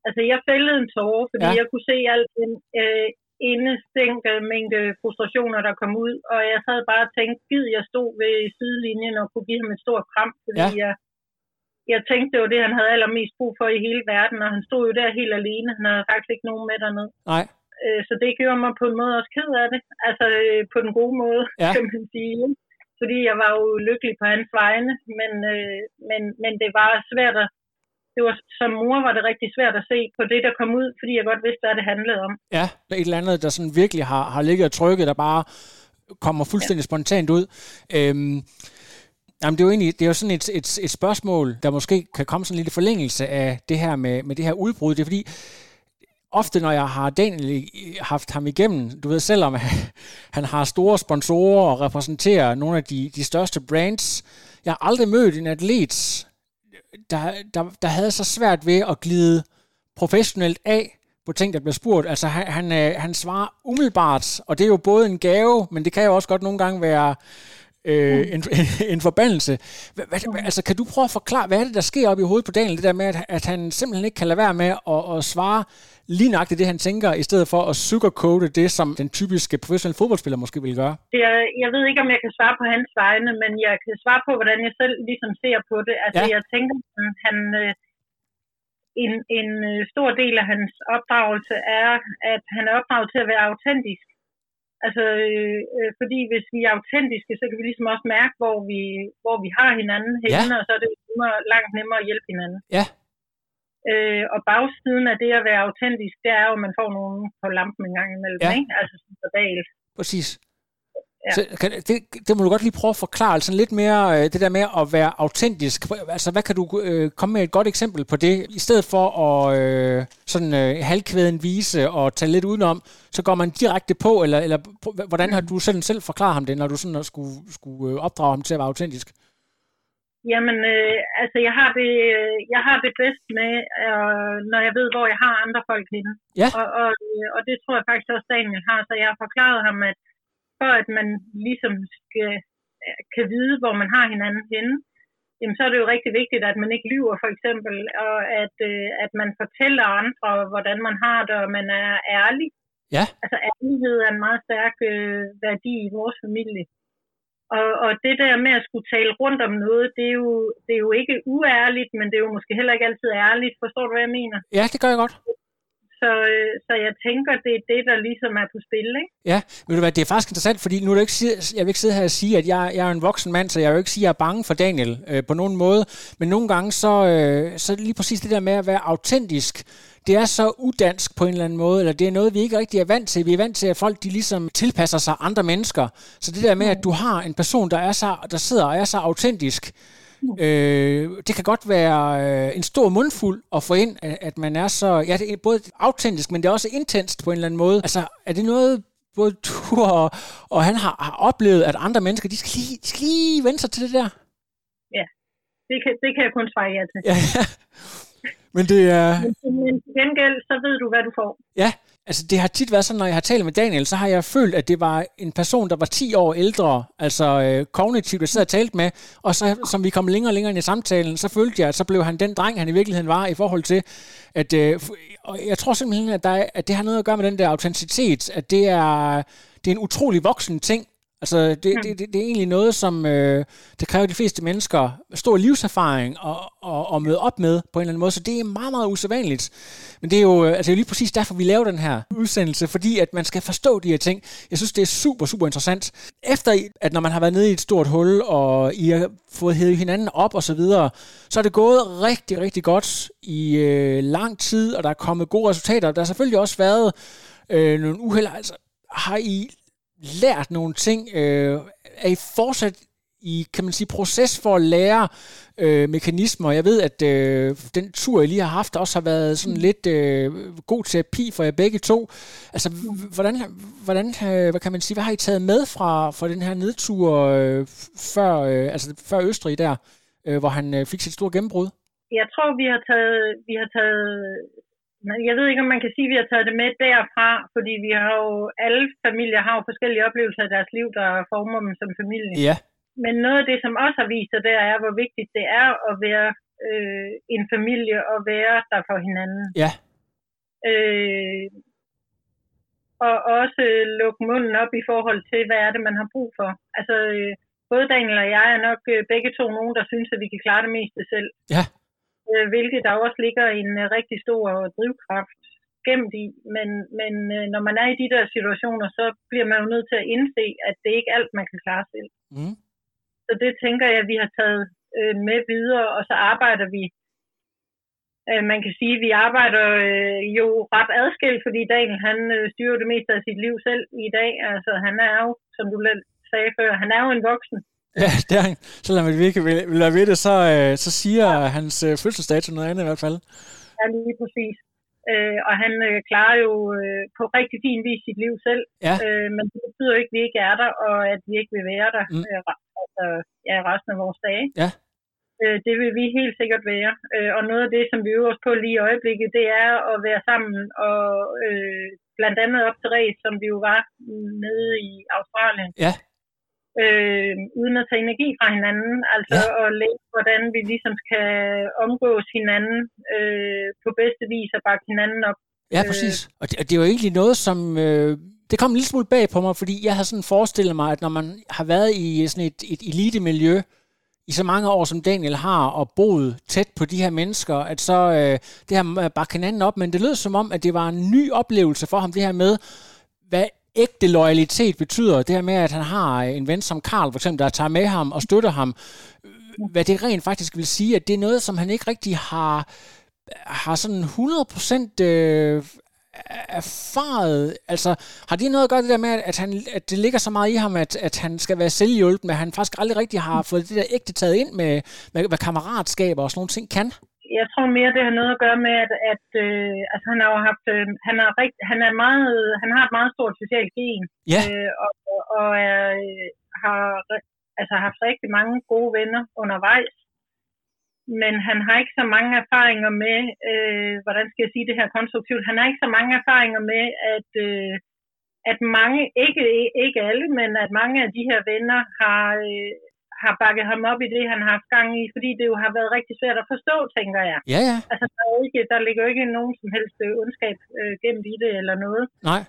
Altså, jeg fældede en tårer, fordi Ja. jeg kunne se alt den øh, indestængte mængde frustrationer, der kom ud, og jeg sad bare og tænkte, gid jeg stod ved sidelinjen og kunne give ham et stort kram, fordi Ja. jeg, jeg tænkte, det var det, han havde allermest brug for i hele verden, og han stod jo der helt alene. Han havde faktisk ikke nogen med dernede. Nej. Øh, så det gjorde mig på en måde også ked af det. Altså øh, på den gode måde, Ja. kan man sige. Fordi jeg var jo lykkelig på hans vegne, men, øh, men, men det var svært at, det var, som mor var det rigtig svært at se på det, der kom ud, fordi jeg godt vidste, hvad det handlede om. Ja, et eller andet, der sådan virkelig har, har ligget og trykket, der bare kommer fuldstændig ja. spontant ud. Øhm, jamen, det er jo egentlig det er jo sådan et, et, et spørgsmål, der måske kan komme sådan lidt i forlængelse af det her med, med det her udbrud. Det er fordi, ofte når jeg har Daniel haft ham igennem, du ved, selvom han har store sponsorer og repræsenterer nogle af de, de største brands, jeg har aldrig mødt en atlet, der, der, der havde så svært ved at glide professionelt af på ting, der bliver spurgt. Altså han, han, øh, han svarer umiddelbart, og det er jo både en gave, men det kan jo også godt nogle gange være øh, en, en forbandelse. Hvad, hvad, altså kan du prøve at forklare, hvad er det, der sker op i hovedet på Daniel, det der med, at, at han simpelthen ikke kan lade være med at, at svare lige nøjagtigt det, han tænker, i stedet for at sugarcoate det, som den typiske professionelle fodboldspiller måske vil gøre? Jeg, jeg ved ikke, om jeg kan svare på hans vegne, men jeg kan svare på, hvordan jeg selv ligesom ser på det. Altså, Ja. jeg tænker, han, han øh, en, en øh, stor del af hans opdragelse er, at han er opdraget til at være autentisk. Altså, øh, øh, fordi hvis vi er autentiske, så kan vi ligesom også mærke, hvor vi, hvor vi har hinanden henne, ja. og så er det nemmere, langt nemmere at hjælpe hinanden. Ja. Øh, og bagsiden af det at være autentisk, det er jo, at man får nogen på lampen en gang imellem, Ja. ikke? Altså sådan fordalt. Præcis. Ja. Så, kan, det, det må du godt lige prøve at forklare, sådan lidt mere øh, det der med at være autentisk. Altså, hvad kan du øh, komme med et godt eksempel på det? I stedet for at øh, sådan øh, halvkvæden vise og tage lidt udenom, så går man direkte på, eller, eller hvordan har du sådan selv forklaret ham det, når du sådan skulle, skulle øh, opdrage ham til at være autentisk? Jamen, øh, altså, jeg har det, jeg har det bedst med, øh, når jeg ved, hvor jeg har andre folk henne. Ja. Og, og, øh, og det tror jeg faktisk også, Daniel har. Så jeg har forklaret ham, at for at man ligesom skal, øh, kan vide, hvor man har hinanden henne, jamen, så er det jo rigtig vigtigt, at man ikke lyver, for eksempel, og at, øh, at man fortæller andre, hvordan man har det, og man er ærlig. Ja. Altså, ærlighed er en meget stærk øh, værdi i vores familie. Og, og det der med at skulle tale rundt om noget, det er, jo, det er jo ikke uærligt, men det er jo måske heller ikke altid ærligt. Forstår du, hvad jeg mener? Ja, det gør jeg godt. Så, øh, så jeg tænker, det er det, der ligesom er på spil, ikke? Ja, ved du hvad, det er faktisk interessant, fordi nu er det ikke, jeg vil ikke sidde her og sige, at jeg, jeg er en voksen mand, så jeg vil ikke sige, at jeg er bange for Daniel øh, på nogen måde. Men nogle gange, så, øh, så lige præcis det der med at være autentisk, det er så udansk på en eller anden måde, eller det er noget, vi ikke rigtig er vant til. Vi er vant til, at folk de ligesom tilpasser sig andre mennesker. Så det der med, at du har en person, der, er så, der sidder og er så autentisk, øh, det kan godt være øh, en stor mundfuld at få ind, at, at man er så, ja, det er både autentisk, men det er også intenst på en eller anden måde. Altså, er det noget, både du og, og han har, har oplevet, at andre mennesker, de skal lige, de skal lige vende sig til det der? Det kan, det kan jeg kun svare ja til. Ja, ja. Men det er... Men til gengæld, så ved du, hvad du får. Ja, altså det har tit været sådan, når jeg har talt med Daniel, så har jeg følt, at det var en person, der var 10 år ældre, altså øh, kognitivt, jeg sad og talte med, og så som vi kom længere og længere ind i samtalen, så følte jeg, at så blev han den dreng, han i virkeligheden var, i forhold til, at øh, og jeg tror simpelthen, at, der er, at det har noget at gøre med den der autenticitet, at det er, det er en utrolig voksen ting, Altså, det, det, det, det er egentlig noget, som øh, det kræver de fleste mennesker stor livserfaring og, og, og møde op med på en eller anden måde, så det er meget, meget usædvanligt. Men det er jo, øh, altså, lige præcis derfor, vi laver den her udsendelse, fordi at man skal forstå de her ting. Jeg synes, det er super, super interessant. Efter, at når man har været nede i et stort hul, og I har fået hævet hinanden op og så videre, så er det gået rigtig, rigtig godt i øh, lang tid, og der er kommet gode resultater. Der har selvfølgelig også været øh, nogle uheld. Altså, har I lært nogle ting? Øh, er I fortsat i, kan man sige, proces for at lære øh, mekanismer? Jeg ved, at øh, den tur, I lige har haft, også har været sådan lidt øh, god terapi for jer begge to. Altså, h- hvordan, hvordan øh, hvad kan man sige, hvad har I taget med fra, fra den her nedtur øh, før, øh, altså før Østrig der, øh, hvor han øh, fik sit store gennembrud? Jeg tror, vi har taget, vi har taget jeg ved ikke, om man kan sige, at vi har taget det med derfra, fordi vi har jo, alle familier har jo forskellige oplevelser i deres liv, der former dem som familie. Ja. Men noget af det, som også har vist sig der, er, hvor vigtigt det er at være øh, en familie og være der for hinanden. Ja. Øh, og også lukke munden op i forhold til, hvad er det, man har brug for. Altså, øh, både Daniel og jeg er nok øh, begge to nogen, der synes, at vi kan klare det meste selv. Ja. Øh, hvilket der også ligger en øh, rigtig stor drivkraft gemt i. Men, men øh, når man er i de der situationer, så bliver man jo nødt til at indse, at det ikke er alt, man kan klare selv. Mm. Så det tænker jeg, at vi har taget øh, med videre, og så arbejder vi. Man kan sige, at vi arbejder jo ret adskilt, fordi Daniel han styrer det meste af sit liv selv i dag. Altså han er jo, som du sagde før, han er jo en voksen. Ja, det er. Selvom vi ikke vil, vil være ved det, så, øh, så siger hans øh, fødselsdato noget andet i hvert fald. Ja, lige præcis. Øh, og han øh, klarer jo øh, på rigtig fin vis sit liv selv. Ja. Øh, men det betyder jo ikke, at vi ikke er der, og at vi ikke vil være der Mm. øh, altså, ja, resten af vores dage. Ja. Øh, det vil vi helt sikkert være. Øh, og noget af det, som vi øver os på lige i øjeblikket, det er at være sammen og øh, blandt andet op til race, som vi jo var nede i Australien. Ja. Øh, uden at tage energi fra hinanden, altså Ja. at lære, hvordan vi ligesom kan omgås hinanden øh, på bedste vis og bakke hinanden op. Ja, præcis. Og det, og det var egentlig noget, som... Øh, det kom en lille smule bag på mig, fordi jeg havde sådan forestillet mig, at når man har været i sådan et, et elite-miljø i så mange år, som Daniel har, og boet tæt på de her mennesker, at så øh, det her bakke hinanden op, men det lød som om, at det var en ny oplevelse for ham, det her med, hvad ægte loyalitet betyder. Det her med, at han har øh, en ven som Karl, for eksempel, der tager med ham og støtter ham. Øh, hvad det rent faktisk vil sige, at det er noget, som han ikke rigtig har, har sådan 100% øh, erfaret, altså har det noget at gøre det der med, at, han, at det ligger så meget i ham, at, at han skal være selvhjulpen, men han faktisk aldrig rigtig har fået det der ægte taget ind med, med hvad kammeratskaber og sådan nogle ting kan? Jeg tror mere, det har noget at gøre med, at, at øh, altså, han har jo haft, øh, han, er rigt, han, er meget, han har et meget stort socialt gen, ja. øh, og, og er, øh, har altså, haft rigtig mange gode venner undervejs men han har ikke så mange erfaringer med, øh, hvordan skal jeg sige det her konstruktivt, han har ikke så mange erfaringer med, at, øh, at mange, ikke, ikke alle, men at mange af de her venner har, øh, har bakket ham op i det, han har haft gang i, fordi det jo har været rigtig svært at forstå, tænker jeg. Ja, ja. Altså, der, er ikke, der ligger jo ikke nogen som helst øh, ondskab øh, gemt i det eller noget. Nej.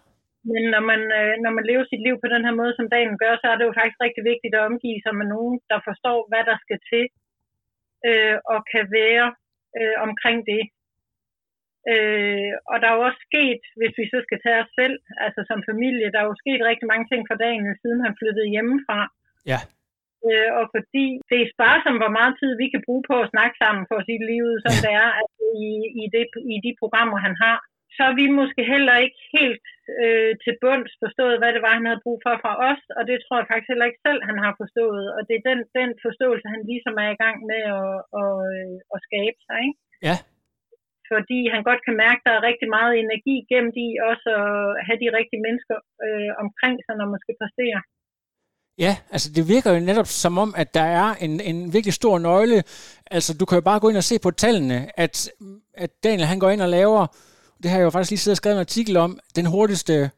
Men når man, øh, når man lever sit liv på den her måde, som dagen gør, så er det jo faktisk rigtig vigtigt at omgive sig med nogen, der forstår, hvad der skal til øh, og kan være øh, omkring det. Øh, og der er jo også sket, hvis vi så skal tage os selv, altså som familie, der er jo sket rigtig mange ting for dagen, siden han flyttede hjemmefra. Ja. Øh, og fordi det er sparsomt, hvor meget tid vi kan bruge på at snakke sammen for at sige livet, som det er altså i, i, det, i de programmer, han har så er vi måske heller ikke helt øh, til bunds forstået, hvad det var, han havde brug for fra os, og det tror jeg faktisk heller ikke selv, han har forstået. Og det er den, den forståelse, han ligesom er i gang med at, at, øh, at skabe sig. Ikke? Ja. Fordi han godt kan mærke, at der er rigtig meget energi gemt i også at have de rigtige mennesker øh, omkring sig, når man skal præstere. Ja, altså det virker jo netop som om, at der er en, en virkelig stor nøgle. Altså du kan jo bare gå ind og se på tallene, at, at Daniel han går ind og laver det har jeg jo faktisk lige siddet og skrevet en artikel om, den hurtigste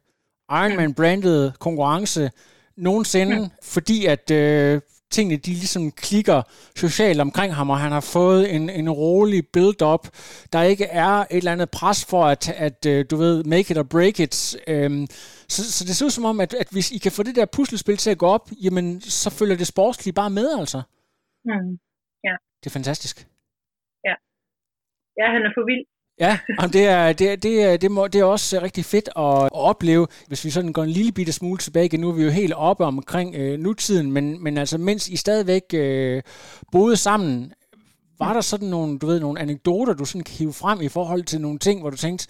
Ironman-branded konkurrence nogensinde, ja. fordi at øh, tingene de ligesom klikker socialt omkring ham, og han har fået en, en rolig build-up. Der ikke er et eller andet pres for, at, at øh, du ved, make it or break it. Øhm, så, så det ser ud som om, at, at hvis I kan få det der puslespil til at gå op, jamen, så følger det sportslige bare med, altså. Mm. Ja. Det er fantastisk. Ja. Ja, han er for vild. Ja, og det er, det, det, det, må, det er også øh, rigtig fedt at, at opleve, hvis vi sådan går en lille bitte smule tilbage igen. Nu er vi jo helt oppe omkring øh, nutiden, men, men altså mens I stadigvæk øh, boede sammen, var der sådan nogle, du ved, nogle anekdoter, du sådan kan hive frem i forhold til nogle ting, hvor du tænkte,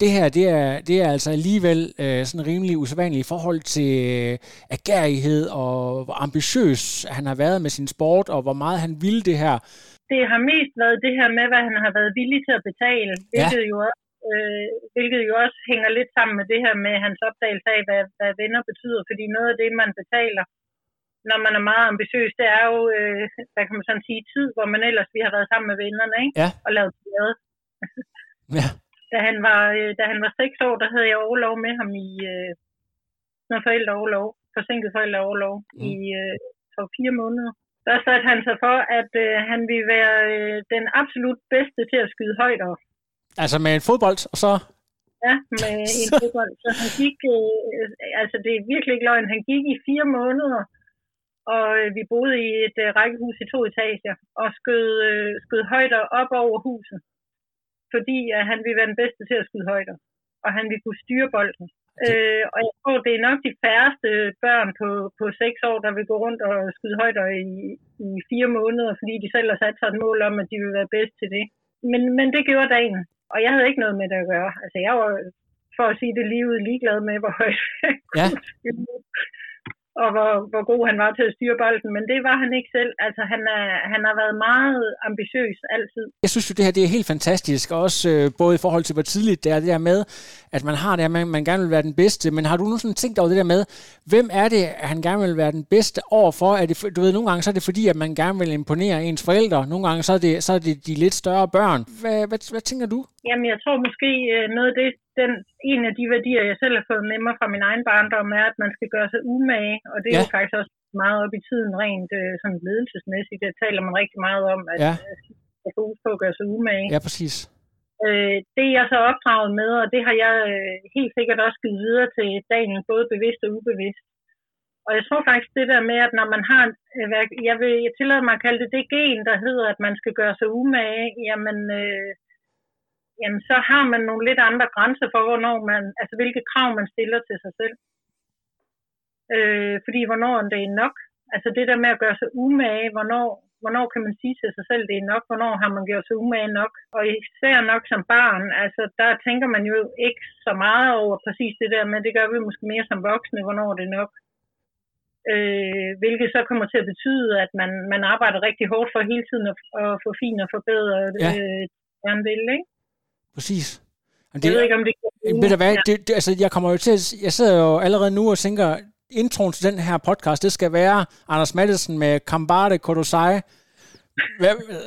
det her, det er, det er altså alligevel øh, sådan rimelig usædvanligt i forhold til øh, agerighed og hvor ambitiøs han har været med sin sport, og hvor meget han ville det her det har mest været det her med, hvad han har været villig til at betale, hvilket, ja. jo, også, øh, hvilket jo også hænger lidt sammen med det her med hans opdagelse af, hvad, hvad venner betyder. Fordi noget af det, man betaler, når man er meget ambitiøs, det er jo, øh, hvad kan man sådan sige, tid, hvor man ellers vi har været sammen med vennerne, ikke? Ja. Og lavet plade. ja. Da han, var, øh, da han var seks år, der havde jeg overlov med ham i øh, noget forældreoverlov, forsinket forældreoverlov, mm. i øh, for fire måneder der satte han sig for, at øh, han ville være øh, den absolut bedste til at skyde højder. Altså med en fodbold, og så... Ja, med en fodbold. Så han gik, øh, altså det er virkelig ikke løgn, han gik i fire måneder, og øh, vi boede i et øh, rækkehus i to etager, og skød, øh, skød højder op over huset, fordi at han ville være den bedste til at skyde højder, og han ville kunne styre bolden. Øh, og jeg tror, det er nok de færreste børn på, på 6 år, der vil gå rundt og skyde højder i, i fire måneder, fordi de selv har sat sig et mål om, at de vil være bedst til det. Men, men det gjorde dagen, og jeg havde ikke noget med det at gøre. Altså, jeg var, for at sige det livet, ligeglad med, hvor højt ja. Og hvor, hvor god han var til at styre bolden, men det var han ikke selv. Altså, han, er, han har været meget ambitiøs altid. Jeg synes jo, det her det er helt fantastisk, også øh, både i forhold til, hvor tidligt det er det der med, at man har det her, man, man gerne vil være den bedste, men har du nu sådan tænkt over det der med, hvem er det, at han gerne vil være den bedste overfor? Er det, du ved, nogle gange så er det fordi, at man gerne vil imponere ens forældre, nogle gange så er det, så er det de lidt større børn. Hvad, hvad, hvad tænker du? Jamen, jeg tror måske øh, noget af det, den, en af de værdier, jeg selv har fået med mig fra min egen barndom, er, at man skal gøre sig umage, og det er ja. jo faktisk også meget op i tiden rent øh, sådan ledelsesmæssigt. Det taler man rigtig meget om, at ja. øh, fokus på at gøre sig umage. Ja, præcis. Øh, det er jeg så opdraget med, og det har jeg øh, helt sikkert også givet videre til dagen, både bevidst og ubevidst. Og jeg tror faktisk det der med, at når man har, øh, jeg vil jeg tillader mig at kalde det det gen, der hedder, at man skal gøre sig umage, jamen, øh, jamen så har man nogle lidt andre grænser for, hvornår man, altså hvilke krav man stiller til sig selv. Øh, fordi hvornår det er nok. Altså det der med at gøre sig umage, hvornår, hvornår kan man sige til sig selv, det er nok, hvornår har man gjort sig umage nok. Og især nok som barn, altså der tænker man jo ikke så meget over præcis det der med, det gør vi måske mere som voksne, hvornår det er nok. Øh, hvilket så kommer til at betyde, at man, man arbejder rigtig hårdt for hele tiden at, at få fin og forbedre ja. øh, gerne vil, ikke? Præcis. Men det, jeg ved ikke, om det kan... Ved du hvad, det, det, altså, jeg kommer jo til jeg sidder jo allerede nu og tænker, introen til den her podcast, det skal være Anders Maddelsen med Kambare Kodosai,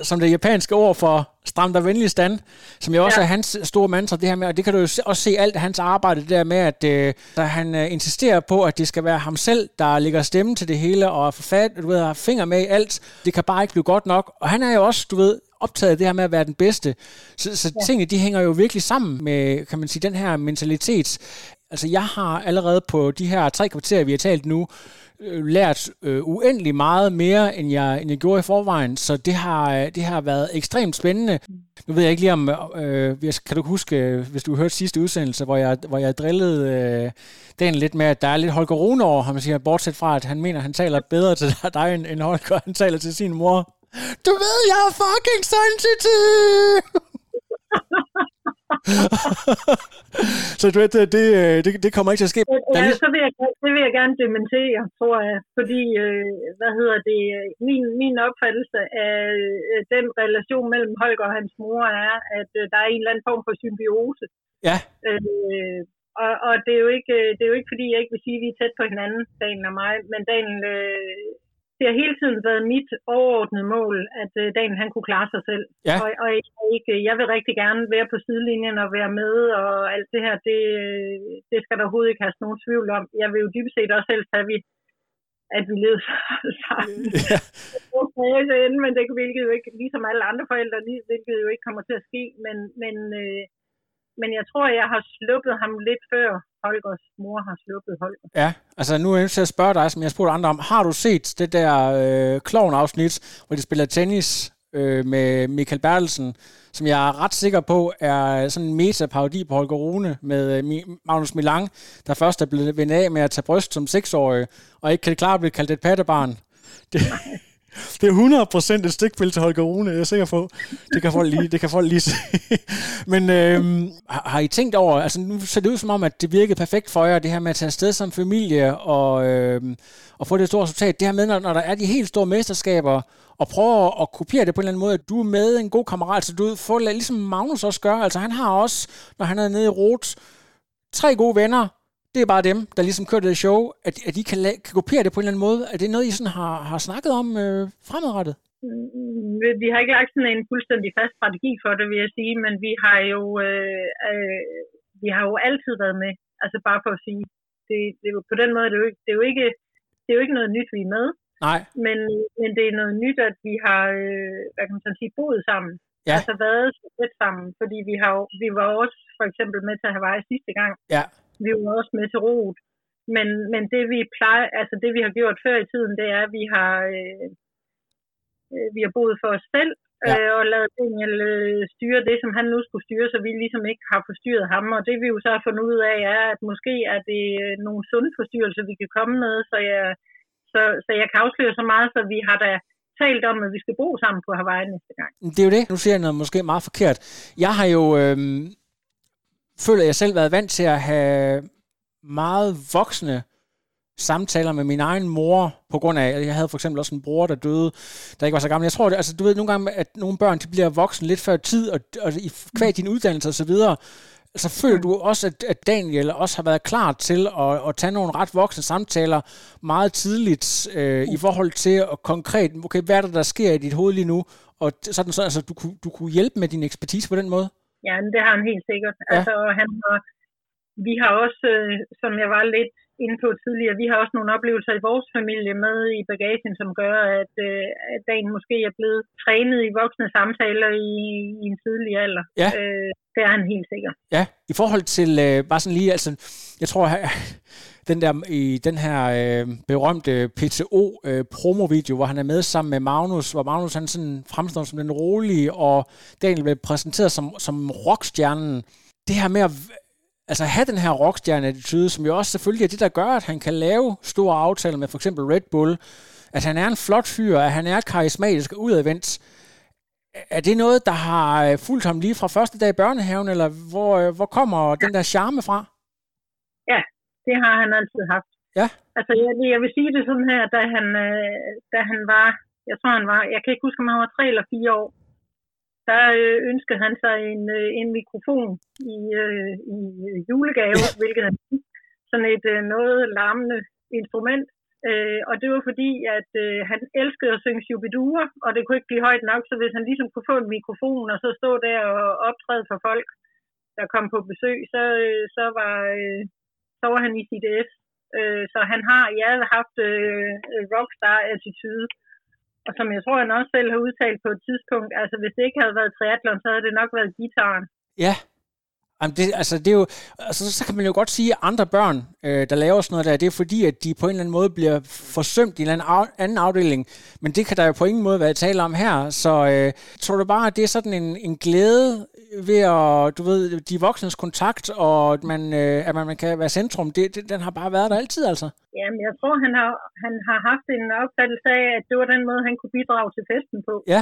som det japanske ord for stram dig venlig stand, som jo også ja. er hans store mantra, det her med, og det kan du jo også se alt hans arbejde, det der med, at øh, han øh, insisterer på, at det skal være ham selv, der lægger stemme til det hele, og forfat, du ved, har finger med i alt. Det kan bare ikke blive godt nok. Og han er jo også, du ved, optaget af det her med at være den bedste. Så, så ja. tingene, de hænger jo virkelig sammen med, kan man sige, den her mentalitet. Altså, jeg har allerede på de her tre kvarterer, vi har talt nu, øh, lært øh, uendelig meget mere, end jeg, end jeg gjorde i forvejen, så det har, det har været ekstremt spændende. Nu ved jeg ikke lige om, øh, kan du huske, hvis du hørte sidste udsendelse, hvor jeg, hvor jeg drillede øh, den lidt med, at der er lidt Holger Rune over ham, siger, bortset fra, at han mener, at han taler bedre til dig, end Holger, han taler til sin mor. Du ved, jeg er fucking sensitive! så du ved, det, det, det, det kommer ikke til at ske. Ja, så vil jeg, det vil jeg gerne dementere, tror jeg. Fordi, øh, hvad hedder det, min, min opfattelse af øh, den relation mellem Holger og hans mor er, at øh, der er en eller anden form for symbiose. Ja. Øh, og, og det, er jo ikke, det er jo ikke, fordi jeg ikke vil sige, at vi er tæt på hinanden, Daniel og mig, men Daniel, øh, det har hele tiden været mit overordnede mål, at uh, Daniel han kunne klare sig selv. Ja. Og, og ikke, jeg vil rigtig gerne være på sidelinjen og være med, og alt det her, det, det skal der overhovedet ikke have nogen tvivl om. Jeg vil jo dybest set også helst have, at vi, at vi levede sammen. Ja. men det hvilket jo ikke, ligesom alle andre forældre, hvilket jo ikke kommer til at ske, men, men øh, men jeg tror, jeg har sluppet ham lidt før Holgers mor har sluppet Holger. Ja, altså nu er jeg til at spørge dig, som jeg spurgte andre om. Har du set det der øh, klovn-afsnit, hvor de spiller tennis øh, med Michael Bertelsen, som jeg er ret sikker på er sådan en meta-parodi på Holger Rune med øh, Magnus Milang, der først er blevet vendt af med at tage bryst som seksårig, og ikke kan klare at blive kaldt et pattebarn. Det, det er 100% et stikpil til Holger Rune, jeg er sikker på. Det kan folk lige, det kan folk lige se. Men øhm, har, har I tænkt over, altså nu ser det ud som om, at det virkede perfekt for jer, det her med at tage afsted som familie og, øhm, og få det store resultat. Det her med, når, når der er de helt store mesterskaber, og prøve at kopiere det på en eller anden måde, at du er med en god kammerat, så du får ligesom Magnus også gør. Altså han har også, når han er nede i Rot, tre gode venner, det er bare dem, der ligesom kører det show, at, at de kan, kan kopiere det på en eller anden måde. Er det noget, I sådan har, har snakket om øh, fremadrettet? Mm, vi har ikke lagt sådan en fuldstændig fast strategi for det, vil jeg sige, men vi har jo, øh, øh, vi har jo altid været med. Altså bare for at sige, det, det, på den måde det er jo ikke, det er jo ikke, det er jo ikke noget nyt, vi er med. Nej. Men, men det er noget nyt, at vi har, øh, hvad kan man sige, boet sammen. Ja. Altså været lidt sammen, fordi vi, har, vi var også for eksempel med til Hawaii sidste gang. Ja vi er jo også med til rot. Men, men det vi plejer, altså det vi har gjort før i tiden, det er, at vi har, øh, øh, vi har boet for os selv, ja. øh, og lavet Daniel øh, styre det, som han nu skulle styre, så vi ligesom ikke har forstyrret ham. Og det vi jo så har fundet ud af, er, at måske er det øh, nogle sunde forstyrrelser, vi kan komme med, så jeg, så, så jeg kan afsløre så meget, så vi har da talt om, at vi skal bo sammen på Hawaii næste gang. Det er jo det. Nu siger jeg noget måske meget forkert. Jeg har jo... Øh føler jeg selv været vant til at have meget voksne samtaler med min egen mor, på grund af, at jeg havde for eksempel også en bror, der døde, der ikke var så gammel. Jeg tror, det, altså, du ved nogle gange, at nogle børn de bliver voksne lidt før tid, og, og i kvæg din uddannelse osv., så føler du også, at, at Daniel også har været klar til at, at tage nogle ret voksne samtaler meget tidligt øh, i forhold til at konkret, okay, hvad er der, der sker i dit hoved lige nu, og sådan så, altså, du, kunne, du kunne hjælpe med din ekspertise på den måde? Ja, det har han helt sikkert. Ja. Altså, han har, vi har også, øh, som jeg var lidt inde på tidligere, vi har også nogle oplevelser i vores familie med i bagagen, som gør, at, øh, at dagen måske er blevet trænet i voksne samtaler i, i en tidlig alder. Ja. Øh, det er han helt sikkert. Ja, i forhold til øh, bare sådan lige, altså, jeg tror, den der, i den her øh, berømte PTO øh, promovideo, hvor han er med sammen med Magnus, hvor Magnus han sådan fremstår som den rolige, og Daniel bliver præsenteret som, som rockstjernen. Det her med at altså have den her rockstjerne-attitude, som jo også selvfølgelig er det, der gør, at han kan lave store aftaler med for eksempel Red Bull, at han er en flot fyr, at han er karismatisk og udadvendt. Er det noget, der har øh, fulgt ham lige fra første dag i børnehaven, eller hvor, øh, hvor kommer den der charme fra? Ja, det har han altid haft. Ja. Altså, jeg, jeg vil sige det sådan her, da han, øh, da han var, jeg tror han var, jeg kan ikke huske, om han var tre eller fire år, der øh, ønskede han sig en, øh, en mikrofon i, øh, i julegave, hvilket han sådan et øh, noget larmende instrument. Øh, og det var fordi, at øh, han elskede at synge Shubidua, og det kunne ikke blive højt nok, så hvis han ligesom kunne få en mikrofon og så stå der og optræde for folk, der kom på besøg, så, øh, så, var, øh, så var han i sit S. Øh, så han har, ja, haft øh, rockstar-attitude, og som jeg tror, han også selv har udtalt på et tidspunkt, altså hvis det ikke havde været triathlon, så havde det nok været gitaren. Ja, Jamen det, altså det er jo, altså så kan man jo godt sige, at andre børn, øh, der laver sådan noget der, det er fordi, at de på en eller anden måde bliver forsømt i en eller anden afdeling. Men det kan der jo på ingen måde være tale om her. Så øh, tror du bare, at det er sådan en, en glæde ved at, du ved, de voksnes kontakt, og at man, øh, at man, man kan være centrum, det, det, den har bare været der altid altså? Jamen jeg tror, han har, han har haft en opfattelse af, at det var den måde, han kunne bidrage til festen på. Ja.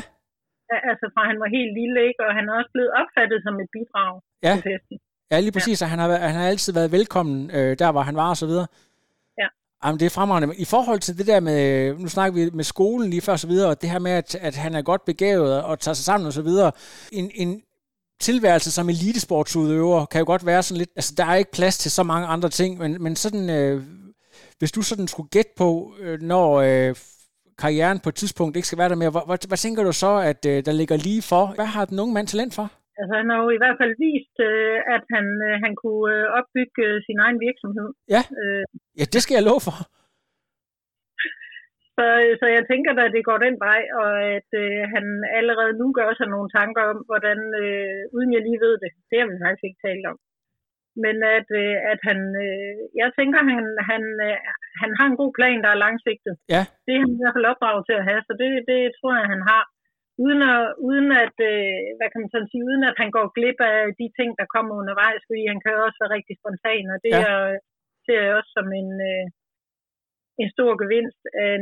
Altså fra han var helt lille, ikke? og han er også blevet opfattet som et bidrag ja. til festen. Ja, lige præcis, ja. og han har, han har altid været velkommen øh, der, hvor han var og så videre. Ja. Jamen, det er fremragende. I forhold til det der med, nu snakker vi med skolen lige før og så videre, og det her med, at, at han er godt begavet og tager sig sammen og så videre. En, en tilværelse som elitesportsudøver kan jo godt være sådan lidt, altså der er ikke plads til så mange andre ting, men, men sådan, øh, hvis du sådan skulle gætte på, øh, når øh, karrieren på et tidspunkt ikke skal være der mere, hvad, hvad, hvad tænker du så, at øh, der ligger lige for? Hvad har den unge mand talent for? Altså, han har jo i hvert fald vist, øh, at han, øh, han kunne øh, opbygge øh, sin egen virksomhed. Ja. Øh, ja, det skal jeg love for. Så, så jeg tænker da, at det går den vej, og at øh, han allerede nu gør sig nogle tanker om, hvordan, øh, uden jeg lige ved det, det har vi faktisk ikke talt om, men at, øh, at han, øh, jeg tænker, han, han, øh, han har en god plan, der er langsigtet. Ja. Det er han i hvert fald opdraget til at have, så det, det tror jeg, han har. Uden at, uden at øh, hvad kan man sådan sige, uden at han går glip af de ting, der kommer undervejs, fordi han kan også være rigtig spontan, og det ja. er, ser jeg også som en, øh, en stor gevinst. Øh,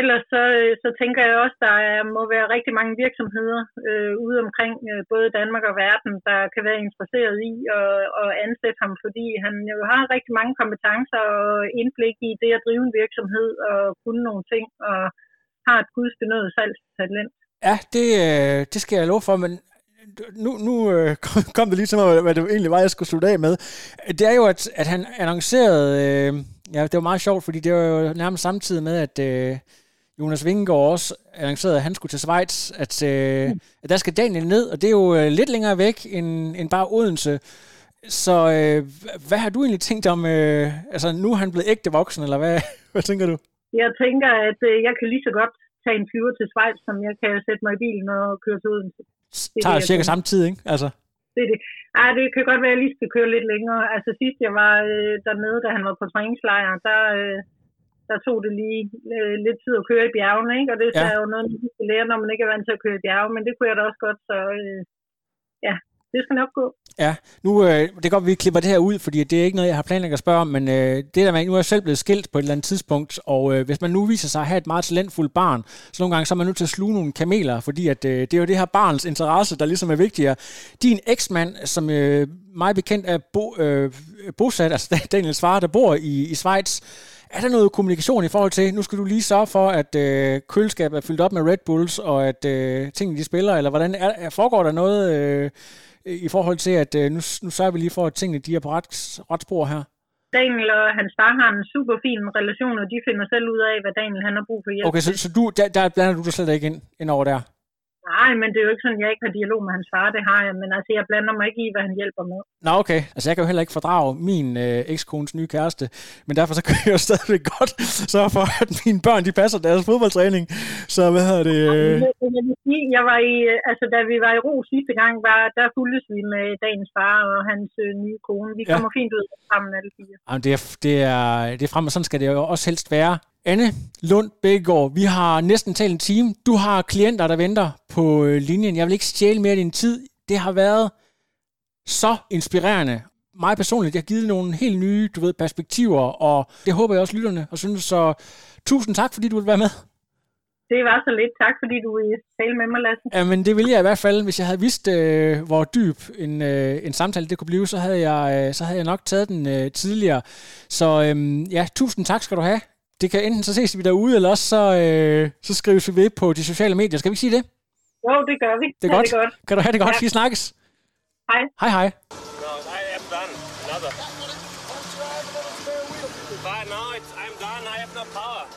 ellers så, øh, så tænker jeg også, der er, må være rigtig mange virksomheder øh, ude omkring øh, både Danmark og verden, der kan være interesseret i at, at ansætte ham, fordi han jo har rigtig mange kompetencer og indblik i det at drive en virksomhed og kunne nogle ting og har et gudsbenødet salgstalent. Ja, det, øh, det skal jeg love for, men nu, nu øh, kom det lige til mig, hvad det egentlig var, jeg skulle slutte af med. Det er jo, at, at han annoncerede, øh, ja, det var meget sjovt, fordi det var jo nærmest samtidig med, at øh, Jonas Vingegaard også annoncerede, at han skulle til Schweiz, at, øh, mm. at der skal Daniel ned, og det er jo øh, lidt længere væk end, end bare Odense. Så øh, hvad har du egentlig tænkt om, øh, altså nu er han blevet ægte voksen, eller hvad, hvad tænker du? Jeg tænker, at øh, jeg kan lige så godt tage en flyver til Schweiz, som jeg kan sætte mig i bilen og køre til Odense. Det tager cirka samme tid, ikke? Altså. Det, er det. Ej, det kan godt være, at jeg lige skal køre lidt længere. Altså sidst jeg var øh, dernede, da han var på træningslejr, der, øh, der tog det lige øh, lidt tid at køre i bjergene, ikke? Og det ja. er jo noget, man skal lære, når man ikke er vant til at køre i bjerge, men det kunne jeg da også godt, så øh, det skal nok gå. Ja, nu øh, det er godt, at vi klipper det her ud, fordi det er ikke noget, jeg har planlagt at spørge om, men øh, det der med, nu er jeg selv blevet skilt på et eller andet tidspunkt, og øh, hvis man nu viser sig at have et meget talentfuldt barn, så nogle gange så er man nødt til at sluge nogle kameler, fordi at, øh, det er jo det her barns interesse, der ligesom er vigtigere. Din eksmand, som øh, meget bekendt er bo, øh, bosat, altså Daniel far, der bor i, i Schweiz, er der noget kommunikation i forhold til, nu skal du lige sørge for, at øh, køleskabet er fyldt op med Red Bulls, og at øh, tingene de spiller, eller hvordan er, foregår der noget... Øh, i forhold til, at øh, nu, nu sørger vi lige for, at tingene de er på ret, ret spor her? Daniel og hans far har en super fin relation, og de finder selv ud af, hvad Daniel han har brug for hjælp. Okay, så, så du, der, der blander du dig slet ikke ind, ind over der? Nej, men det er jo ikke sådan, at jeg ikke har dialog med hans far, det har jeg, men altså, jeg blander mig ikke i, hvad han hjælper med. Nå, okay. Altså, jeg kan jo heller ikke fordrage min øh, ekskones nye kæreste, men derfor så kan jeg jo stadigvæk godt sørge for, at mine børn, de passer deres fodboldtræning. Så hvad hedder det? Øh... Jeg var i, altså, da vi var i ro sidste gang, var, der fulgtes vi med dagens far og hans øh, nye kone. Vi kommer ja. fint ud sammen alle fire. Jamen, det er, det er, det er frem, og sådan skal det jo også helst være. Anne Lund Bækgaard, vi har næsten talt en time. Du har klienter, der venter på øh, linjen. Jeg vil ikke stjæle mere af din tid. Det har været så inspirerende. mig personligt, jeg har givet nogle helt nye, du ved, perspektiver, og det håber jeg også lytterne og synes. Så tusind tak, fordi du vil være med. Det var så lidt. Tak, fordi du ville tale med mig, Lasse. Jamen, det ville jeg i hvert fald. Hvis jeg havde vidst, øh, hvor dyb en, øh, en samtale det kunne blive, så havde jeg, øh, så havde jeg nok taget den øh, tidligere. Så øh, ja, tusind tak skal du have. Det kan enten så ses vi derude, eller også så, øh, så skrives vi ved på de sociale medier. Skal vi ikke sige det? Jo, det gør vi. Det er godt. Det godt. Kan du have det godt? Ja. Vi snakkes. Hej. Hej, hej.